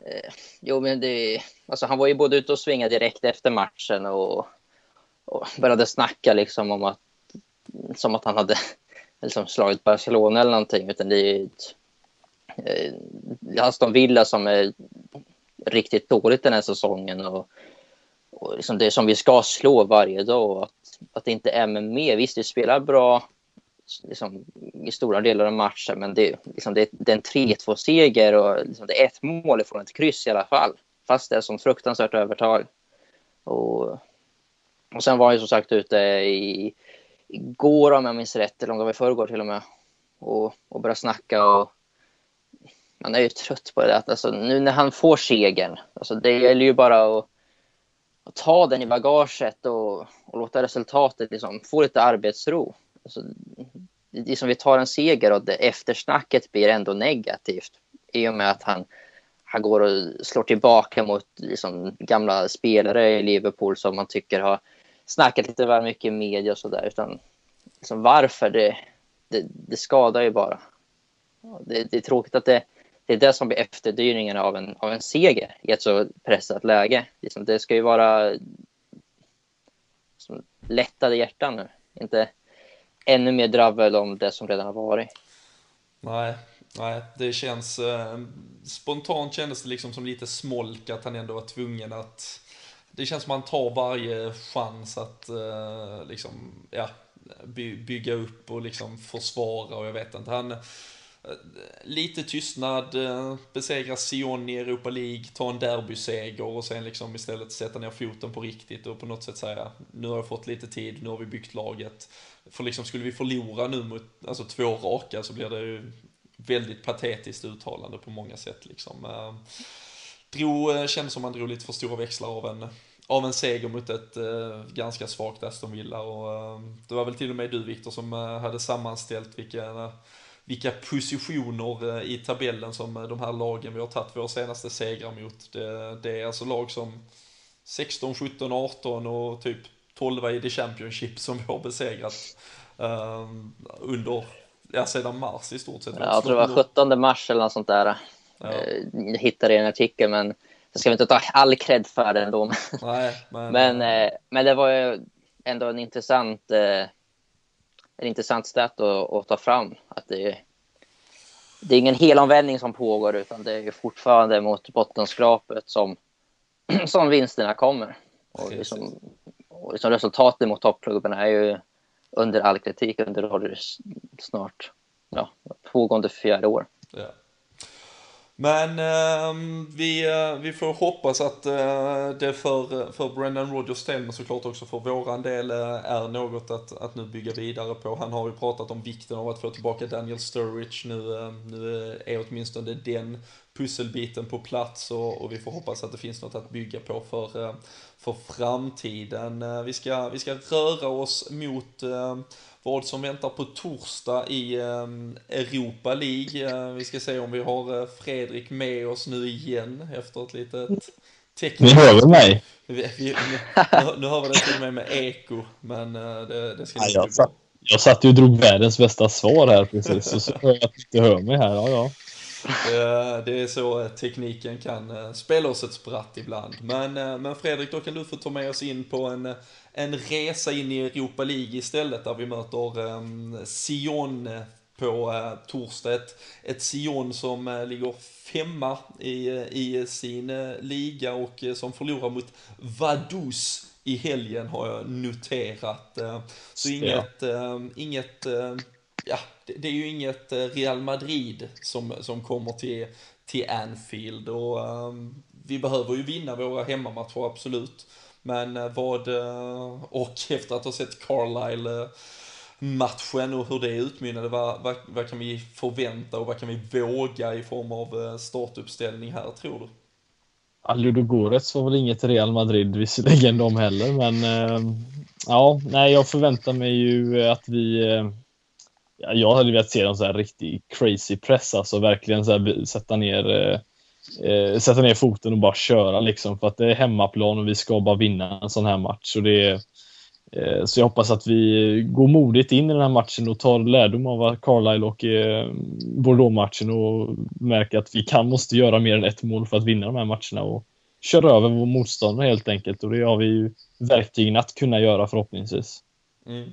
Eh, jo, men det... Alltså, han var ju både ute och svingade direkt efter matchen och, och började snacka liksom om att... Som att han hade liksom slagit Barcelona eller någonting. Utan det är ju ett... Eh, Aston Villa som är riktigt dåligt den här säsongen. Och, och liksom det som vi ska slå varje dag. Att, att det inte är med mer. Visst, vi spelar bra liksom, i stora delar av matchen, men det, liksom, det, det är en 3-2-seger och liksom, det är ett mål ifrån ett kryss i alla fall. Fast det är som fruktansvärt övertag. Och, och sen var jag som sagt ute i, igår om jag minns rätt, eller om det var i förrgår till och med, och, och började snacka. Och, man är ju trött på det. Att, alltså, nu när han får segern, alltså, det gäller ju bara att, och ta den i bagaget och, och låta resultatet liksom, få lite arbetsro. Alltså, det är som vi tar en seger och det eftersnacket blir ändå negativt i och med att han, han går och slår tillbaka mot liksom, gamla spelare i Liverpool som man tycker har snackat lite väl mycket i media och sådär. Utan liksom, varför? Det, det, det skadar ju bara. Det, det är tråkigt att det, det är det som blir efterdyningen av en, av en seger i ett så pressat läge. Liksom, det ska ju vara liksom, lättade hjärtan nu. Inte ännu mer dravel om det som redan har varit. Nej, nej, det känns... Eh, spontant kändes det liksom som lite smolk att han ändå var tvungen att... Det känns som att han tar varje chans att eh, liksom, ja, by, bygga upp och liksom försvara och jag vet inte. Han, lite tystnad, eh, besegra Sion i Europa League, ta en derbyseger och sen liksom istället sätta ner foten på riktigt och på något sätt säga nu har jag fått lite tid, nu har vi byggt laget. För liksom skulle vi förlora nu mot alltså två raka så blir det ju väldigt patetiskt uttalande på många sätt liksom. Eh, drog, eh, kändes som man drog lite för stora växlar av en, av en seger mot ett eh, ganska svagt Aston Villa och eh, det var väl till och med du Viktor som eh, hade sammanställt vilka eh, vilka positioner i tabellen som de här lagen vi har tagit våra senaste segrar mot. Det, det är alltså lag som 16, 17, 18 och typ 12 i the Championship som vi har besegrat um, under, ja sedan mars i stort sett. Ja, jag tror det var 17 mars eller något sånt där. Ja. Jag hittade i en artikel, men jag ska inte ta all cred för det ändå. Nej, men, Men, eh, men det var ju ändå en intressant, eh, en intressant stat att, att ta fram. Att det, det är ingen helomvändning som pågår, utan det är fortfarande mot bottenskrapet som, som vinsterna kommer. Och, liksom, och liksom resultatet mot toppklubbarna är ju under all kritik under snart ja, pågående fjärde år. Ja. Men eh, vi, eh, vi får hoppas att eh, det för, för Brendan Rodgers del, men såklart också för våran del, eh, är något att, att nu bygga vidare på. Han har ju pratat om vikten av att få tillbaka Daniel Sturridge. Nu, eh, nu är åtminstone den pusselbiten på plats och, och vi får hoppas att det finns något att bygga på för, eh, för framtiden. Eh, Vi ska, vi ska röra oss mot eh, vad som väntar på torsdag i Europa League. Vi ska se om vi har Fredrik med oss nu igen efter ett litet Ni tekniskt... hör väl mig? Vi, vi, nu, nu hör vi det till och med med eko, men det, det ska Ja, nog jag bra. Jag satt ju och drog världens bästa svar här precis. Och så hör jag att du inte hör mig här. Ja, ja. Eh, Det är så tekniken kan eh, spela oss ett spratt ibland. Men, eh, men Fredrik, då kan du få ta med oss in på en, en resa in i Europa League istället där vi möter um, Sion på torsdag. Ett, ett Sion som ligger femma i, i sin liga och som förlorar mot Vaduz i helgen har jag noterat. Så inget, eh, inget eh, ja, det, det, är ju inget eh, Real Madrid som, som kommer till, till Anfield och um, vi behöver ju vinna våra hemmamatcher, absolut. Men eh, vad, eh, och efter att ha sett Carlisle matchen och hur det utmynnade, vad, vad, vad, kan vi förvänta och vad kan vi våga i form av startuppställning här, tror du? Ja, Ludogorets var väl inget Real Madrid visserligen de heller, men ehm, ja, nej, jag förväntar mig ju att vi jag hade velat se en så här riktig crazy press, alltså verkligen så här, sätta ner eh, eh, sätta ner foten och bara köra liksom för att det är hemmaplan och vi ska bara vinna en sån här match. Och det eh, så jag hoppas att vi går modigt in i den här matchen och tar lärdom av Carlisle och eh, Bordeaux-matchen och märker att vi kan måste göra mer än ett mål för att vinna de här matcherna och köra över vår motståndare helt enkelt och det har vi ju verktygen att kunna göra förhoppningsvis. Mm.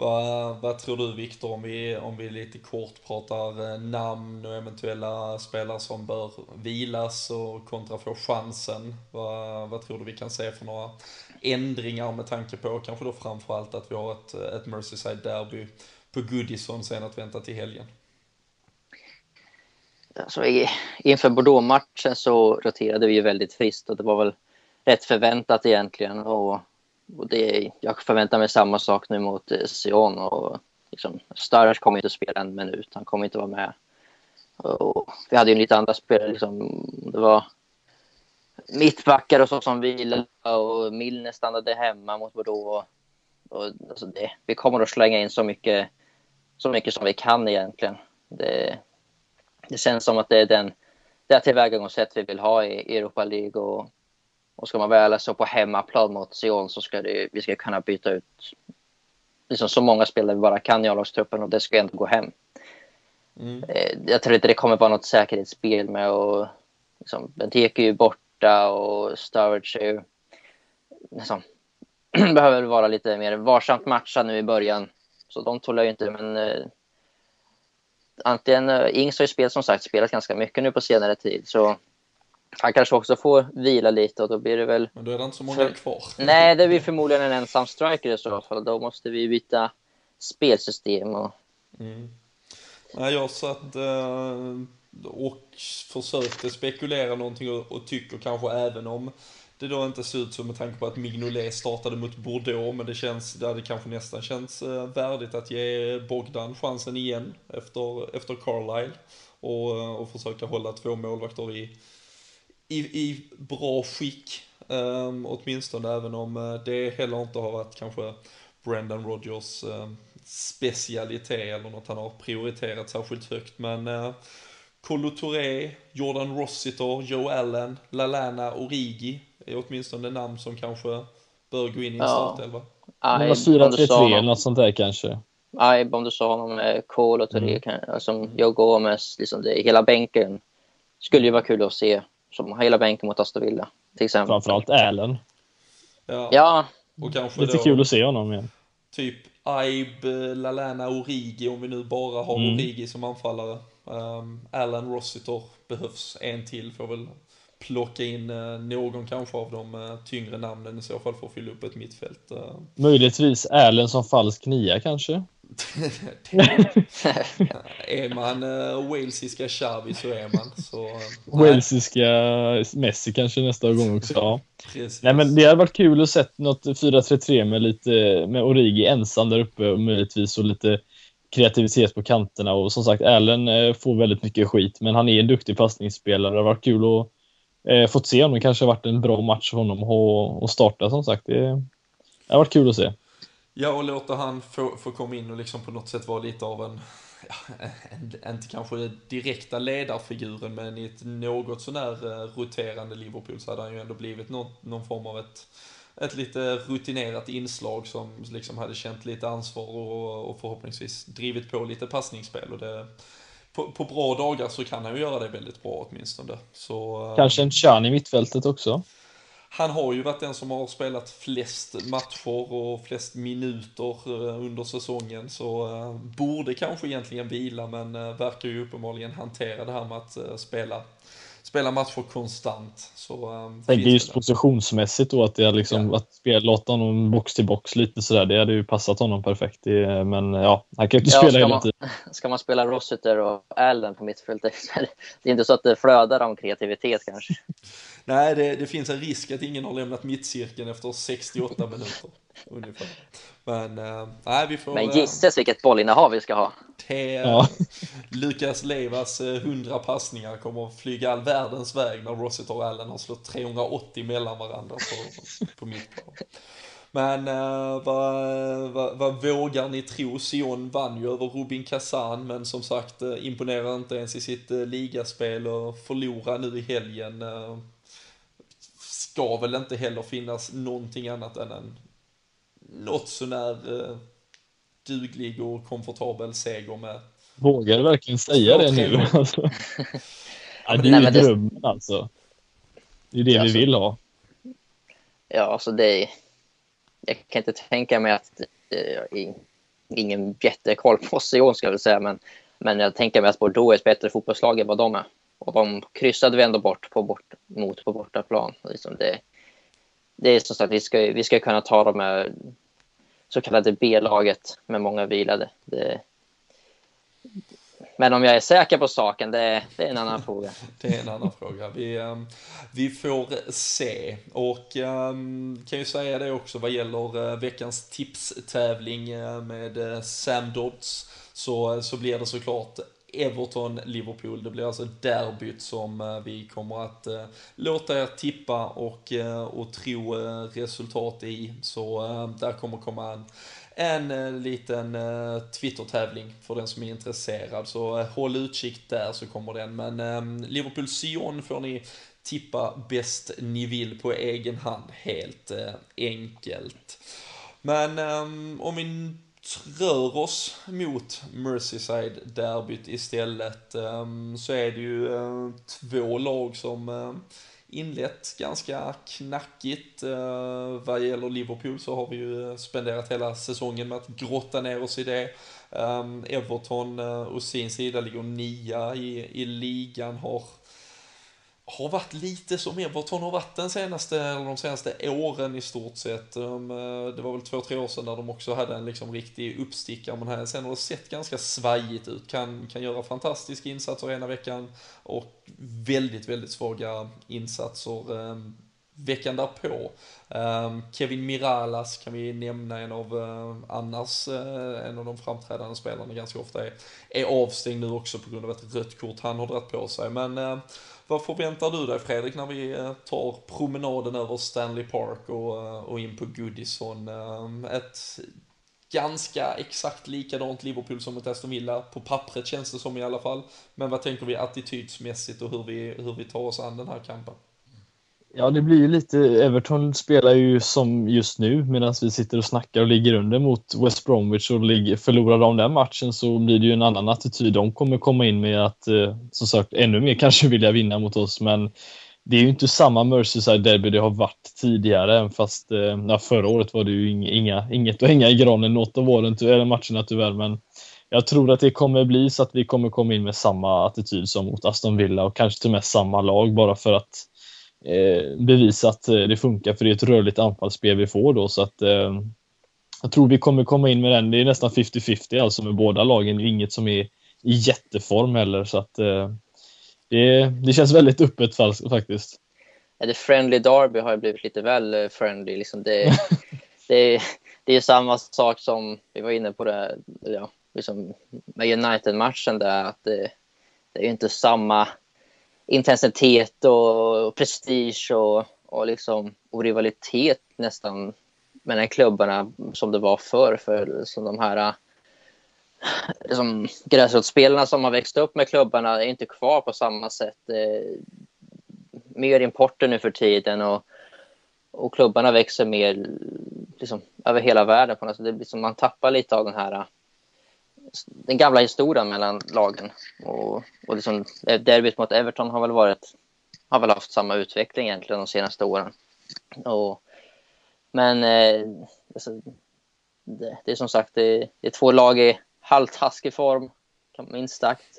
Vad, vad tror du Viktor om vi, om vi lite kort pratar eh, namn och eventuella spelare som bör vilas och kontra få chansen? Vad, vad tror du vi kan se för några ändringar med tanke på kanske då framförallt att vi har ett, ett Merseyside-derby på Goodison sen att vänta till helgen? Alltså, inför Bordeaux-matchen så roterade vi ju väldigt friskt och det var väl rätt förväntat egentligen. Och och det, jag förväntar mig samma sak nu mot eh, Sion. Och liksom, Sturridge kommer inte att spela en minut, han kommer inte att vara med. Och vi hade ju lite andra spelare, liksom, det var mittbackar och så som vilade och Milner stannade hemma mot Bordeaux. Och, alltså det, vi kommer att slänga in så mycket, så mycket som vi kan egentligen. Det, det känns som att det är den, det tillvägagångssätt vi vill ha i Europa League och och ska man väl så på hemmaplan mot Sion så ska det, vi ska kunna byta ut liksom så många spelare vi bara kan i A-lagstruppen och det ska ändå gå hem. Mm. Eh, jag tror inte det kommer vara något säkerhetsspel med att liksom, Benteke är ju borta och Sturridge är ju liksom, behöver vara lite mer varsamt matchad nu i början. Så de tål ju inte, men eh, antingen, eh, Ings har ju spelat som sagt spelat ganska mycket nu på senare tid så han kanske också får vila lite och då blir det väl... Men då är det inte så många kvar. Nej, det blir förmodligen en ensam striker i så fall. Då måste vi byta spelsystem och... Mm. Nej, jag satt eh, och försökte spekulera någonting och, och tycker kanske även om det då inte ser ut som med tanke på att Mignolet startade mot Bordeaux, men det känns, det hade kanske nästan känts eh, värdigt att ge Bogdan chansen igen efter, efter Carlisle och, och försöka hålla två målvakter i, i, i bra skick. Um, åtminstone även om uh, det heller inte har varit kanske Brendan Rodgers uh, specialitet eller något han har prioriterat särskilt högt. Men uh, Kolo Touré, Jordan Rossiter, Joe Allen, Lalana Origi är åtminstone namn som kanske bör gå in i en ja. startelva. Några 4-3-3 eller något sånt där kanske. Nej, om du sa honom med Kolo Touré, mm. som Joe Gomez, liksom det, hela bänken. Skulle ju vara kul att se som hela bänken mot Aston Villa. Till exempel. Framförallt Allen. Ja. ja. Och kanske Lite då, kul att se honom igen. Typ Aib, Lalana, Origi om vi nu bara har mm. Origi som anfallare. Um, Allen Rossiter behövs en till, får väl plocka in uh, någon kanske av de uh, tyngre namnen i så fall för att fylla upp ett mittfält. Uh. Möjligtvis Allen som falsk nia kanske? Är man uh, walesiska Xavi så är man. Så, walesiska Messi kanske nästa gång också. Ja. Nej, men det hade varit kul att se något 4-3-3 med lite med Origi ensam där uppe och möjligtvis och lite kreativitet på kanterna och som sagt Allen uh, får väldigt mycket skit men han är en duktig passningsspelare. Det har varit kul att uh, fått se honom. Det kanske har varit en bra match för honom att starta som sagt. Det, det har varit kul att se. Ja, och låta han få, få komma in och liksom på något sätt vara lite av en, ja, en, inte kanske direkta ledarfiguren, men i ett något sånär eh, roterande Liverpool så hade han ju ändå blivit någon, någon form av ett, ett lite rutinerat inslag som liksom hade känt lite ansvar och, och förhoppningsvis drivit på lite passningsspel. Och det, på, på, bra dagar så kan han ju göra det väldigt bra åtminstone. Så, eh, Kanske en kärn i mittfältet också? Han har ju varit den som har spelat flest matcher och flest minuter eh, under säsongen. Så eh, borde kanske egentligen vila men eh, verkar ju uppenbarligen hantera det här med att spela spela matcher konstant. Så, um, Tänker just positionsmässigt då att det är liksom ja. att spela, låta honom box till box lite sådär. Det hade ju passat honom perfekt. I, men ja, han kan ju inte ja, spela hela tiden. Ska man spela Rossiter och Allen på mittfältet? Det är inte så att det flödar om kreativitet kanske. Nej, det, det, finns en risk att ingen har lämnat mittcirkeln efter 68 minuter. Ungefär. Men, äh, nej, vi får... Men gisses vilket bollinnehav vi ska ha. Det, ja. Lukas Levas 100 eh, passningar kommer att flyga all världens väg när Rossiter och Allen har slått 380 mellan varandra på, på mittplan. Men uh, vad, vad, vad, vågar ni tro? Sion vann ju över Rubin Kazan, men som sagt uh, imponerar inte ens i sitt uh, ligaspel och förlora nu i helgen. Uh, ska väl inte heller finnas någonting annat än en något sånär uh, duglig och komfortabel seger med. Vågar du verkligen säga det nu? Alltså. ja, det är ju drömmen alltså. Det är det alltså, vi vill ha. Ja, alltså det är... Jag kan inte tänka mig att äh, ingen jättekoll på Sion ska jag väl säga, men, men jag tänker mig att Bordeaux är ett bättre fotbollslag än vad de är. Och de kryssade vi ändå bort på bort, mot på bortaplan. Liksom det, det är som sagt, vi ska, vi ska kunna ta de här så kallade B-laget med många vilade. Det... Men om jag är säker på saken, det, det, är en annan fråga. det är en annan fråga. Vi, ehm, vi får se. Och ehm, kan ju säga det också vad gäller eh, veckans tipstävling eh, med eh, Sam Dodds. Så, så blir det såklart Everton-Liverpool. Det blir alltså derbyt som eh, vi kommer att eh, låta er tippa och, eh, och tro resultat i. Så där kommer komma en, en liten Twitter-tävling för den som är intresserad. Så håll utkik där så kommer den. Men ehm, Liverpool-Sion får ni tippa bäst ni vill på egen hand, helt enkelt. Men ehm, om vi rör oss mot Merseyside-derbyt istället ehm, så är det ju eh, två lag som eh, inlett ganska knackigt. Eh, vad gäller Liverpool så har vi ju spenderat hela säsongen med att grotta ner oss i det. Ehm, Everton å sin sida ligger nia i, i ligan, har har varit lite som Everton har varit den senaste, eller de senaste åren i stort sett. Um, eh, det var väl två, tre år sedan där de också hade en liksom riktig uppstickare, men här, sen har det sett ganska svajigt ut. Kan, kan göra fantastiska insatser ena veckan och väldigt, väldigt svaga insatser um, veckan därpå. Um, Kevin Miralas kan vi nämna, en av eh, annars eh, en av de framträdande spelarna ganska ofta är, är avstängd nu också på grund av ett rött kort han har dragit på sig. Men vad förväntar du dig Fredrik när vi eh, tar promenaden över Stanley Park och, eh, och in på Goodison? Eh, ett ganska exakt likadant Liverpool som ett Aston Villa, på pappret känns det som i alla fall. Men vad tänker vi attitydsmässigt och hur vi, hur vi tar oss an den här kampen? Ja, det blir ju lite, Everton spelar ju som just nu medan vi sitter och snackar och ligger under mot West Bromwich och ligger, förlorar de den matchen så blir det ju en annan attityd. De kommer komma in med att, eh, som sagt, ännu mer kanske vilja vinna mot oss, men det är ju inte samma Merseyside-derby det har varit tidigare, fast eh, ja, förra året var det ju inga, inget att hänga i granen något av åren, eller matcherna tyvärr, men jag tror att det kommer bli så att vi kommer komma in med samma attityd som mot Aston Villa och kanske till och med samma lag bara för att bevisa att eh, det funkar för det är ett rörligt anfallsspel vi får då så att eh, jag tror vi kommer komma in med den. Det är nästan 50-50 alltså med båda lagen. Det är inget som är i jätteform heller så att eh, det, det känns väldigt öppet faktiskt. Ja, det friendly derby har ju blivit lite väl eh, friendly. Liksom det, det, det är samma sak som vi var inne på det, ja, liksom med United-matchen där att det, det är inte samma intensitet och prestige och, och, liksom, och rivalitet nästan mellan klubbarna som det var förr. För som de här eh, liksom, gräsrotsspelarna som har växt upp med klubbarna är inte kvar på samma sätt. Eh, mer importer nu för tiden och, och klubbarna växer mer liksom, över hela världen. På något sätt. Det blir som man tappar lite av den här eh, den gamla historien mellan lagen. Och, och liksom, eh, derbyt mot Everton har väl varit har väl haft samma utveckling egentligen de senaste åren. Och, men eh, alltså, det, det, är som sagt det, det är två lag i halvtaskig form, minst sagt.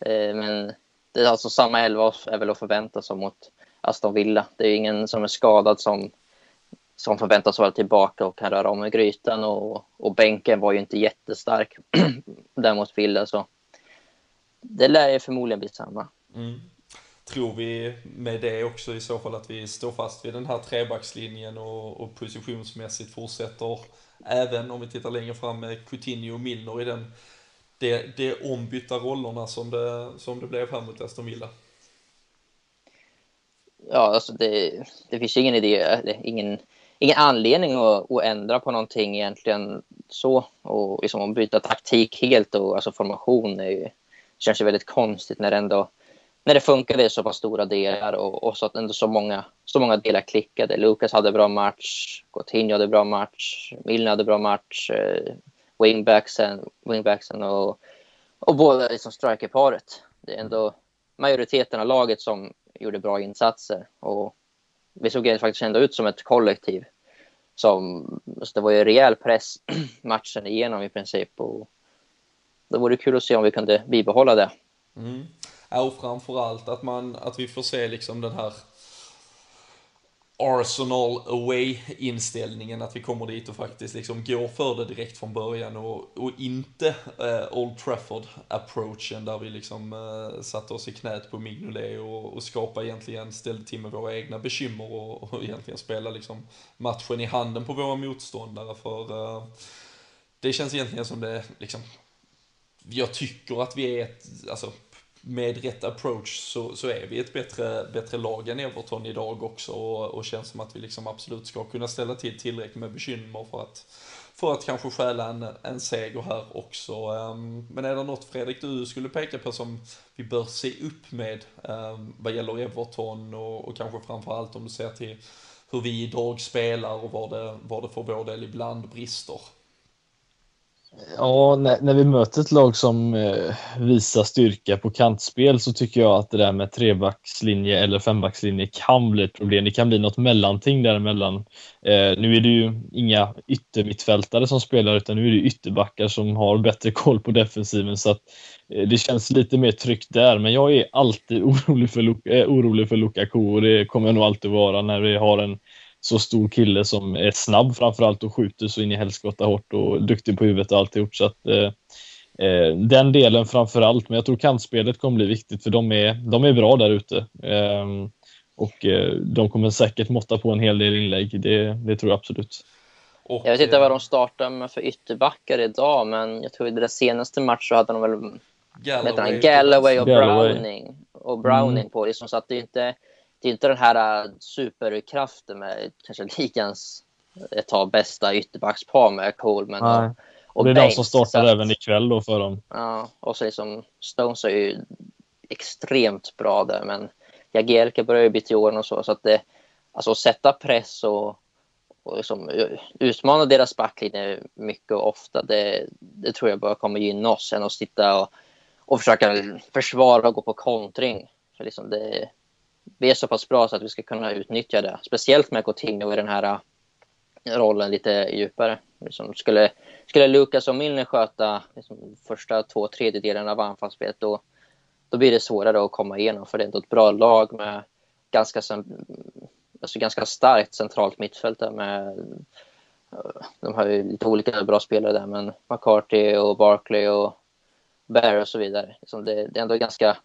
Eh, men det är alltså samma elva är väl att förvänta sig mot Aston Villa. Det är ingen som är skadad som, som förväntas vara tillbaka och kan röra om i grytan och, och bänken var ju inte jättestark däremot Villa så det lär ju förmodligen bli samma. Mm. Tror vi med det också i så fall att vi står fast vid den här trebackslinjen och, och positionsmässigt fortsätter även om vi tittar längre fram med Coutinho och Milner i den det, det ombytta rollerna som det, som det blev här mot Aston Villa? Ja, alltså det, det finns ingen idé, ingen, ingen anledning att, att, ändra på någonting egentligen så. Och liksom att byta taktik helt och alltså formation är ju, känns ju väldigt konstigt när det ändå när det funkade i så pass stora delar och, och så att ändå så många, så många delar klickade. Lucas hade bra match, Coutinho hade bra match, Milner hade bra match, eh, wingbacksen, wingbacksen och, och båda liksom strikerparet. Det är ändå majoriteten av laget som gjorde bra insatser och vi såg faktiskt ändå ut som ett kollektiv. Som, så det var ju rejäl press matchen igenom i princip och det vore kul att se om vi kunde bibehålla det. Mm. Ja, och framförallt att, man, att vi får se liksom den här Arsenal away-inställningen, att vi kommer dit och faktiskt liksom går för det direkt från början och, och inte eh, Old Trafford-approachen där vi liksom eh, satte oss i knät på Mignolet och, och skapade egentligen, ställde till med våra egna bekymmer och, och egentligen spelade liksom matchen i handen på våra motståndare för eh, det känns egentligen som det liksom jag tycker att vi är ett, alltså med rätt approach så, så är vi ett bättre, bättre lag än Everton idag också och, och känns som att vi liksom absolut ska kunna ställa till tillräckligt med bekymmer för att, för att kanske stjäla en, en seger här också. Um, men är det något Fredrik du skulle peka på som vi bör se upp med um, vad gäller Everton och, och kanske framförallt om du ser till hur vi idag spelar och var det, var det för vår del ibland brister? Ja, när, när, vi möter ett lag som eh, visar styrka på kantspel så tycker jag att det där med trebackslinje eller fembackslinje kan bli ett problem. Det kan bli något mellanting däremellan. Eh, nu är det ju inga yttermittfältare som spelar utan nu är det ytterbackar som har bättre koll på defensiven så att eh, det känns lite mer tryggt där. Men jag är alltid orolig för, eh, orolig för Lukaku och det kommer jag nog alltid vara när vi har en så stor kille som är snabb framförallt och skjuter så in i helskotta hårt och duktig på huvudet och alltihop. Så att, eh, eh, den delen framförallt, men jag tror kantspelet kommer bli viktigt för de är, de är bra där ute. Eh, och eh, de kommer säkert måtta på en hel del inlägg, det, det tror jag absolut. Och, jag vet inte vad de startar med för ytterbackar idag, men jag tror i deras senaste match så hade de väl Galloway, Galloway och Browning, och Browning mm. på. Liksom, så att det är inte det är inte den här äh, superkraften med kanske ligans ett tag bästa ytterbackspar med Coleman och, och Det är Bates, de som startar att, även ikväll då för dem. Ja, och så liksom Stones är ju extremt bra där, men Jagielka börjar ju bli till åren och så, så att det, alltså att sätta press och, och liksom utmana deras backlinje mycket och ofta, det, det tror jag bara kommer gynna oss än att sitta och, och försöka försvara och gå på kontring. För liksom det, vi är så pass bra så att vi ska kunna utnyttja det. Speciellt med Coutinho i den här eh, rollen lite djupare. Liksom skulle, skulle Lucas och Milner sköta liksom, första två tredjedelarna av anfallsspelet då, då blir det svårare att komma igenom för det är ändå ett bra lag med ganska, alltså ganska starkt centralt mittfält där med eh, de har ju lite olika bra spelare där men McCarthy och Barkley och Bear och så vidare. Liksom det, det är ändå ganska,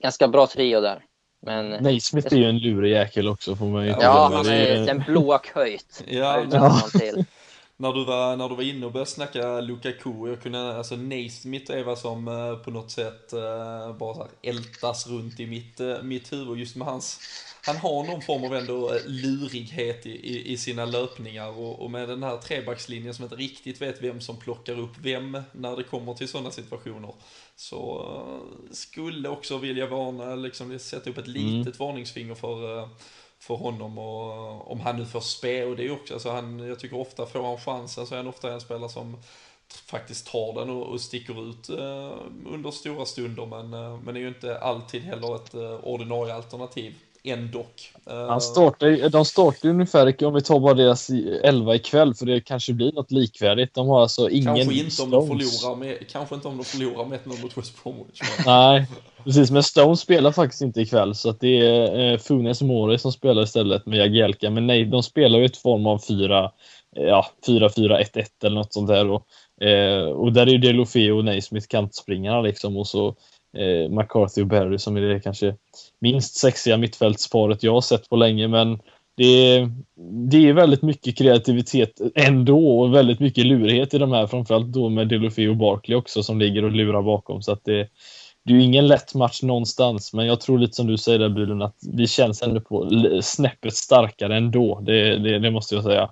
ganska bra trio där. Men, Nej, Smith är ju en lurig jäkel också får man ju Ja, han är den blåa köjt. ja, ja. när, du var, när du var inne och började snacka Lukaku, jag kunde, alltså Naismith är vad som uh, på något sätt uh, bara så här ältas runt i mitt, uh, mitt huvud just med hans han har någon form av ändå lurighet i, i, i sina löpningar och, och, med den här trebackslinjen som inte riktigt vet vem som plockar upp vem när det kommer till sådana situationer. Så uh, skulle också vilja varna, liksom sätta upp ett mm. litet mm. varningsfinger för, uh, för honom och om han nu får spela. Och det är också, alltså han, jag tycker ofta får han chansen så är han ofta en spelare som faktiskt tar den och, och sticker ut under stora stunder men, men är ju inte alltid heller ett ordinarie alternativ ändå. Han startar, de startar ungefär, om vi tar bara deras 11 ikväll, för det kanske blir något likvärdigt. De har alltså ingen kanske inte, om de Stones. förlorar med, kanske inte om de förlorar med 1-0 mot West Bromwich. Nej, precis. Men Stones spelar faktiskt inte ikväll, så att det är eh, Funes Mori som spelar istället med Jagielka. Men nej, de spelar ju ett form av 4, eh, ja, 4-4-1-1 eller något sånt där. Och, eh, och där är ju Delofeo och Naismith kantspringarna liksom och så eh, McCarthy och Barry som är det kanske minst sexiga mittfältsparet jag har sett på länge. Men det är, det är väldigt mycket kreativitet ändå och väldigt mycket lurighet i de här, framförallt då med Delofeo och Barkley också som ligger och lurar bakom. Så att det, det är ju ingen lätt match någonstans, men jag tror lite som du säger där Bylen att vi känns ändå på snäppet starkare ändå. Det, det, det måste jag säga.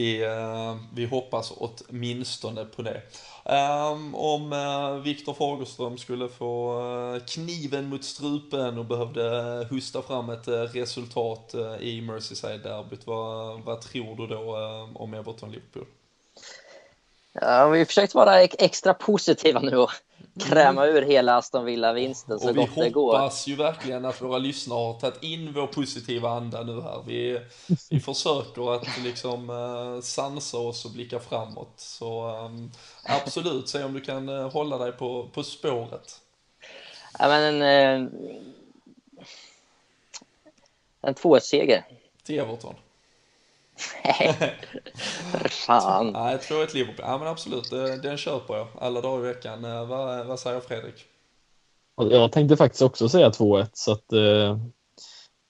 Vi, eh, vi hoppas åtminstone på det. Ehm, om eh, Viktor Fagerström skulle få eh, kniven mot strupen och behövde hosta fram ett eh, resultat i Merseyside-derbyt, vad, vad tror du då om Everton-Liverpool? Ja, vi försökte vara extra positiva nu och kräma ur hela Aston Villa-vinsten så Och vi gott det går. hoppas ju verkligen att våra lyssnare har tagit in vår positiva anda nu här. Vi, vi försöker att liksom eh, sansa oss och blicka framåt. Så ehm, absolut, se om du kan eh, hålla dig på, på spåret. Ja, men en, eh, en 2-1-seger. Till Everton. För fan. Nej, jag tror ett Liverpool. Ja men absolut, det- den köper jag alla dagar i veckan. Eh, Vad, vad säger Fredrik? Jag tänkte faktiskt också säga 2-1 så att eh,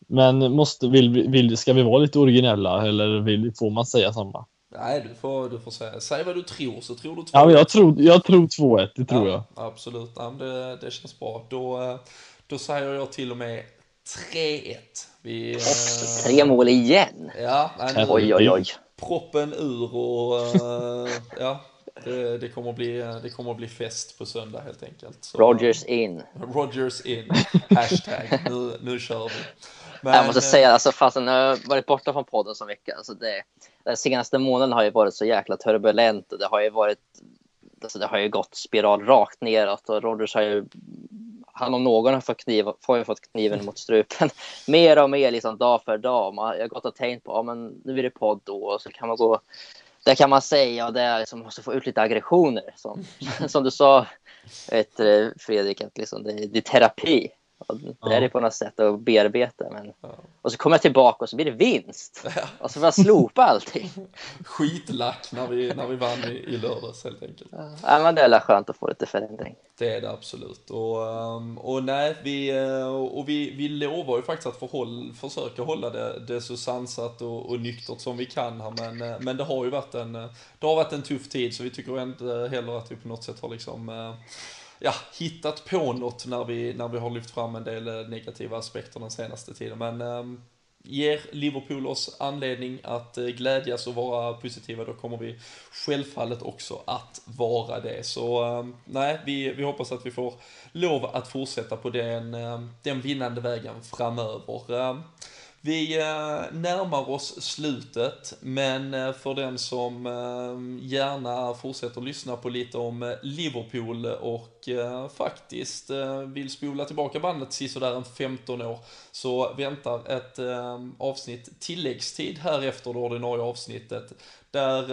men måste, vill, vi- vill, ska vi vara lite originella eller vill, får man säga samma? Nej, du får, du får säga. Säg vad du tror, så tror du två. Ja, men jag tror, jag tror 2-1, det tror jag. Ja, absolut, ja, det, det känns bra. Då, eh, då säger jag till och med 3-1. Vi, eh, Tre mål igen. Ja, nej, Oj, oj, oj. proppen ur och eh, ja, det, det, kommer bli, det kommer bli fest på söndag helt enkelt. Så, Rogers in. Rogers in. Hashtag. Nu, nu kör vi. Men, jag måste eh, säga, alltså, fastän jag har varit borta från podden så mycket. Alltså, det, den senaste månaden har ju varit så jäkla turbulent och det har ju varit alltså, det har ju gått spiral rakt neråt och Rogers har ju han om någon har fått, kniv, har fått kniven mot strupen mer och mer liksom dag för dag. Man, jag har gått och tänkt på, ja men nu är det podd då och så kan man gå det kan man säga och det är liksom, måste få ut lite aggressioner. Som, som du sa vet, Fredrik, att liksom, det, det är terapi. Och det är det på något sätt att bearbeta. Men... Och så kommer jag tillbaka och så blir det vinst. Och så får jag slopa allting. Skitlack när vi, när vi vann i, i lördags helt enkelt. Ja, men det är skönt att få lite förändring. Det är det absolut. Och, ehm, och nej, vi, eh, och vi, vi lovar ju faktiskt att förhåll, försöka hålla det, det så sansat och, och nyktert som vi kan här. Men, eh, men det har ju varit en, eh, det har varit en tuff tid så vi tycker inte heller att vi på något sätt har liksom ja, hittat på något när vi, när vi har lyft fram en del eh, negativa aspekter den senaste tiden. Men ehm, ger Liverpool oss anledning att eh, glädjas och vara positiva, då kommer vi självfallet också att vara det. Så eh, nej, vi, vi hoppas att vi får lov att fortsätta på den, eh, den vinnande vägen framöver. Ehm, vi eh, närmar oss slutet, men eh, för den som eh, gärna fortsätter lyssna på lite om Liverpool och faktiskt vill spola tillbaka bandet sisådär en 15 år, så väntar ett avsnitt tilläggstid här efter det ordinarie avsnittet, där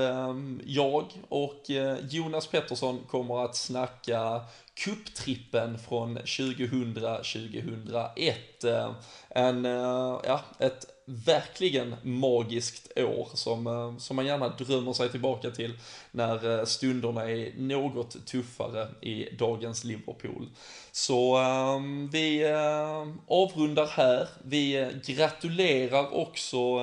jag och Jonas Pettersson kommer att snacka kupptrippen från 2000-2001. Eh, en, eh, ja, ett verkligen magiskt år som, eh, som man gärna drömmer sig tillbaka till när stunderna är något tuffare i dagens Liverpool. Så vi avrundar här. Vi gratulerar också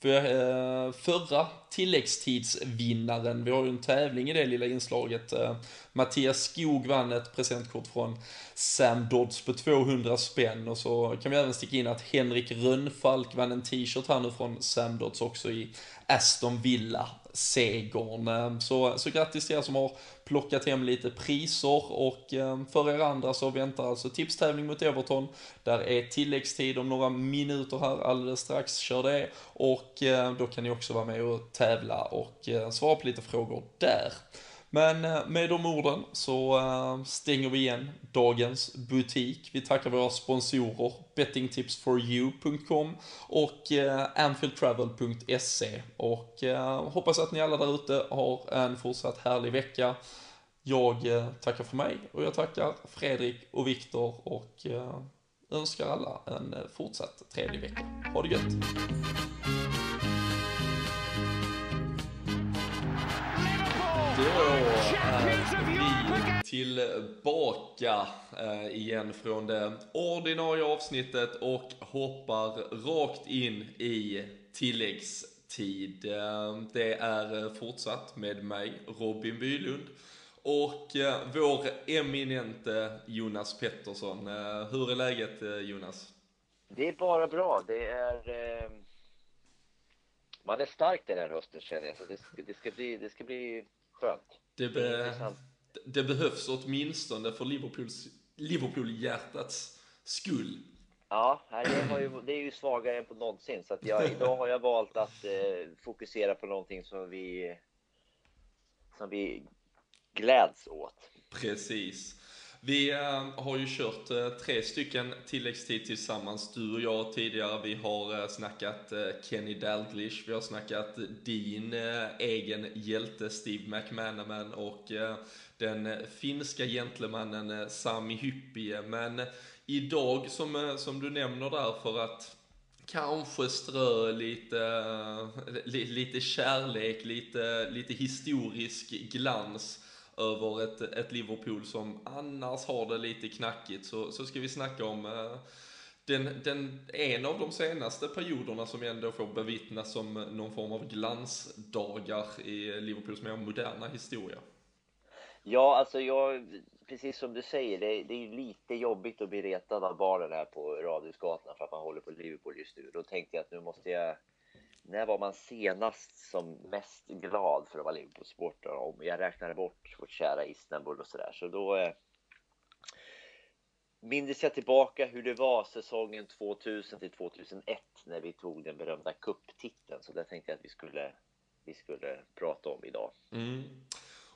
för, eh, förra tilläggstidsvinnaren. Vi har ju en tävling i det lilla inslaget. Eh, Mattias Skog vann ett presentkort från Sam Dodds på 200 spänn och så kan vi även sticka in att Henrik Rönnfalk vann en t-shirt här nu från Sam Dodds också i Aston Villa segern. Eh, så, så grattis till er som har plockat hem lite priser och eh, för er andra så väntar alltså tipstävling mot Everton. Där är tilläggstid om några minuter här alldeles strax, kör det. Och eh, då kan ni också vara med och tävla och eh, svara på lite frågor där. Men eh, med de orden så eh, stänger vi igen dagens butik. Vi tackar våra sponsorer bettingtipsforyou.com och eh, anfieldtravel.se och hoppas att ni alla där ute har en fortsatt härlig vecka. Jag tackar för mig och jag tackar Fredrik och Viktor och önskar alla en fortsatt trevlig vecka. Ha det gött! Vi eh, tillbaka eh, igen från det ordinarie avsnittet och hoppar rakt in i tilläggstid. Eh, det är fortsatt med mig, Robin Bylund. Och vår eminente Jonas Pettersson. Hur är läget Jonas? Det är bara bra. Det är... Man är stark den här hösten känner jag. Så det, det, ska bli, det ska bli skönt. Det, be, det behövs åtminstone för Liverpools, Liverpool-hjärtats skull. Ja, det, ju, det är ju svagare än på någonsin. Så jag, idag har jag valt att eh, fokusera på någonting som vi, som vi gläds åt. Precis. Vi eh, har ju kört eh, tre stycken tilläggstid tillsammans, du och jag tidigare. Vi har eh, snackat Kenny Dalglish, vi har snackat din egen hjälte Steve McManaman och den finska gentlemannen Sami Hyppie. Men idag, som, som du nämner där, för att kanske strö lite, lite kärlek, lite, lite historisk glans över ett, ett Liverpool som annars har det lite knackigt så, så ska vi snacka om eh, den, den, en av de senaste perioderna som ändå får bevittnas som någon form av glansdagar i Liverpools mer moderna historia. Ja, alltså jag, precis som du säger, det, det är lite jobbigt att bli retad av barnen här på Radhusgatan för att man håller på Liverpool just nu. Då tänkte jag att nu måste jag när var man senast som mest glad för att vara Liverpool-supporter? Om jag räknade bort vårt kära Istanbul och sådär. Så då eh, mindes jag tillbaka hur det var säsongen 2000 till 2001 när vi tog den berömda kupptiteln. Så det tänkte jag att vi skulle, vi skulle prata om idag. Mm.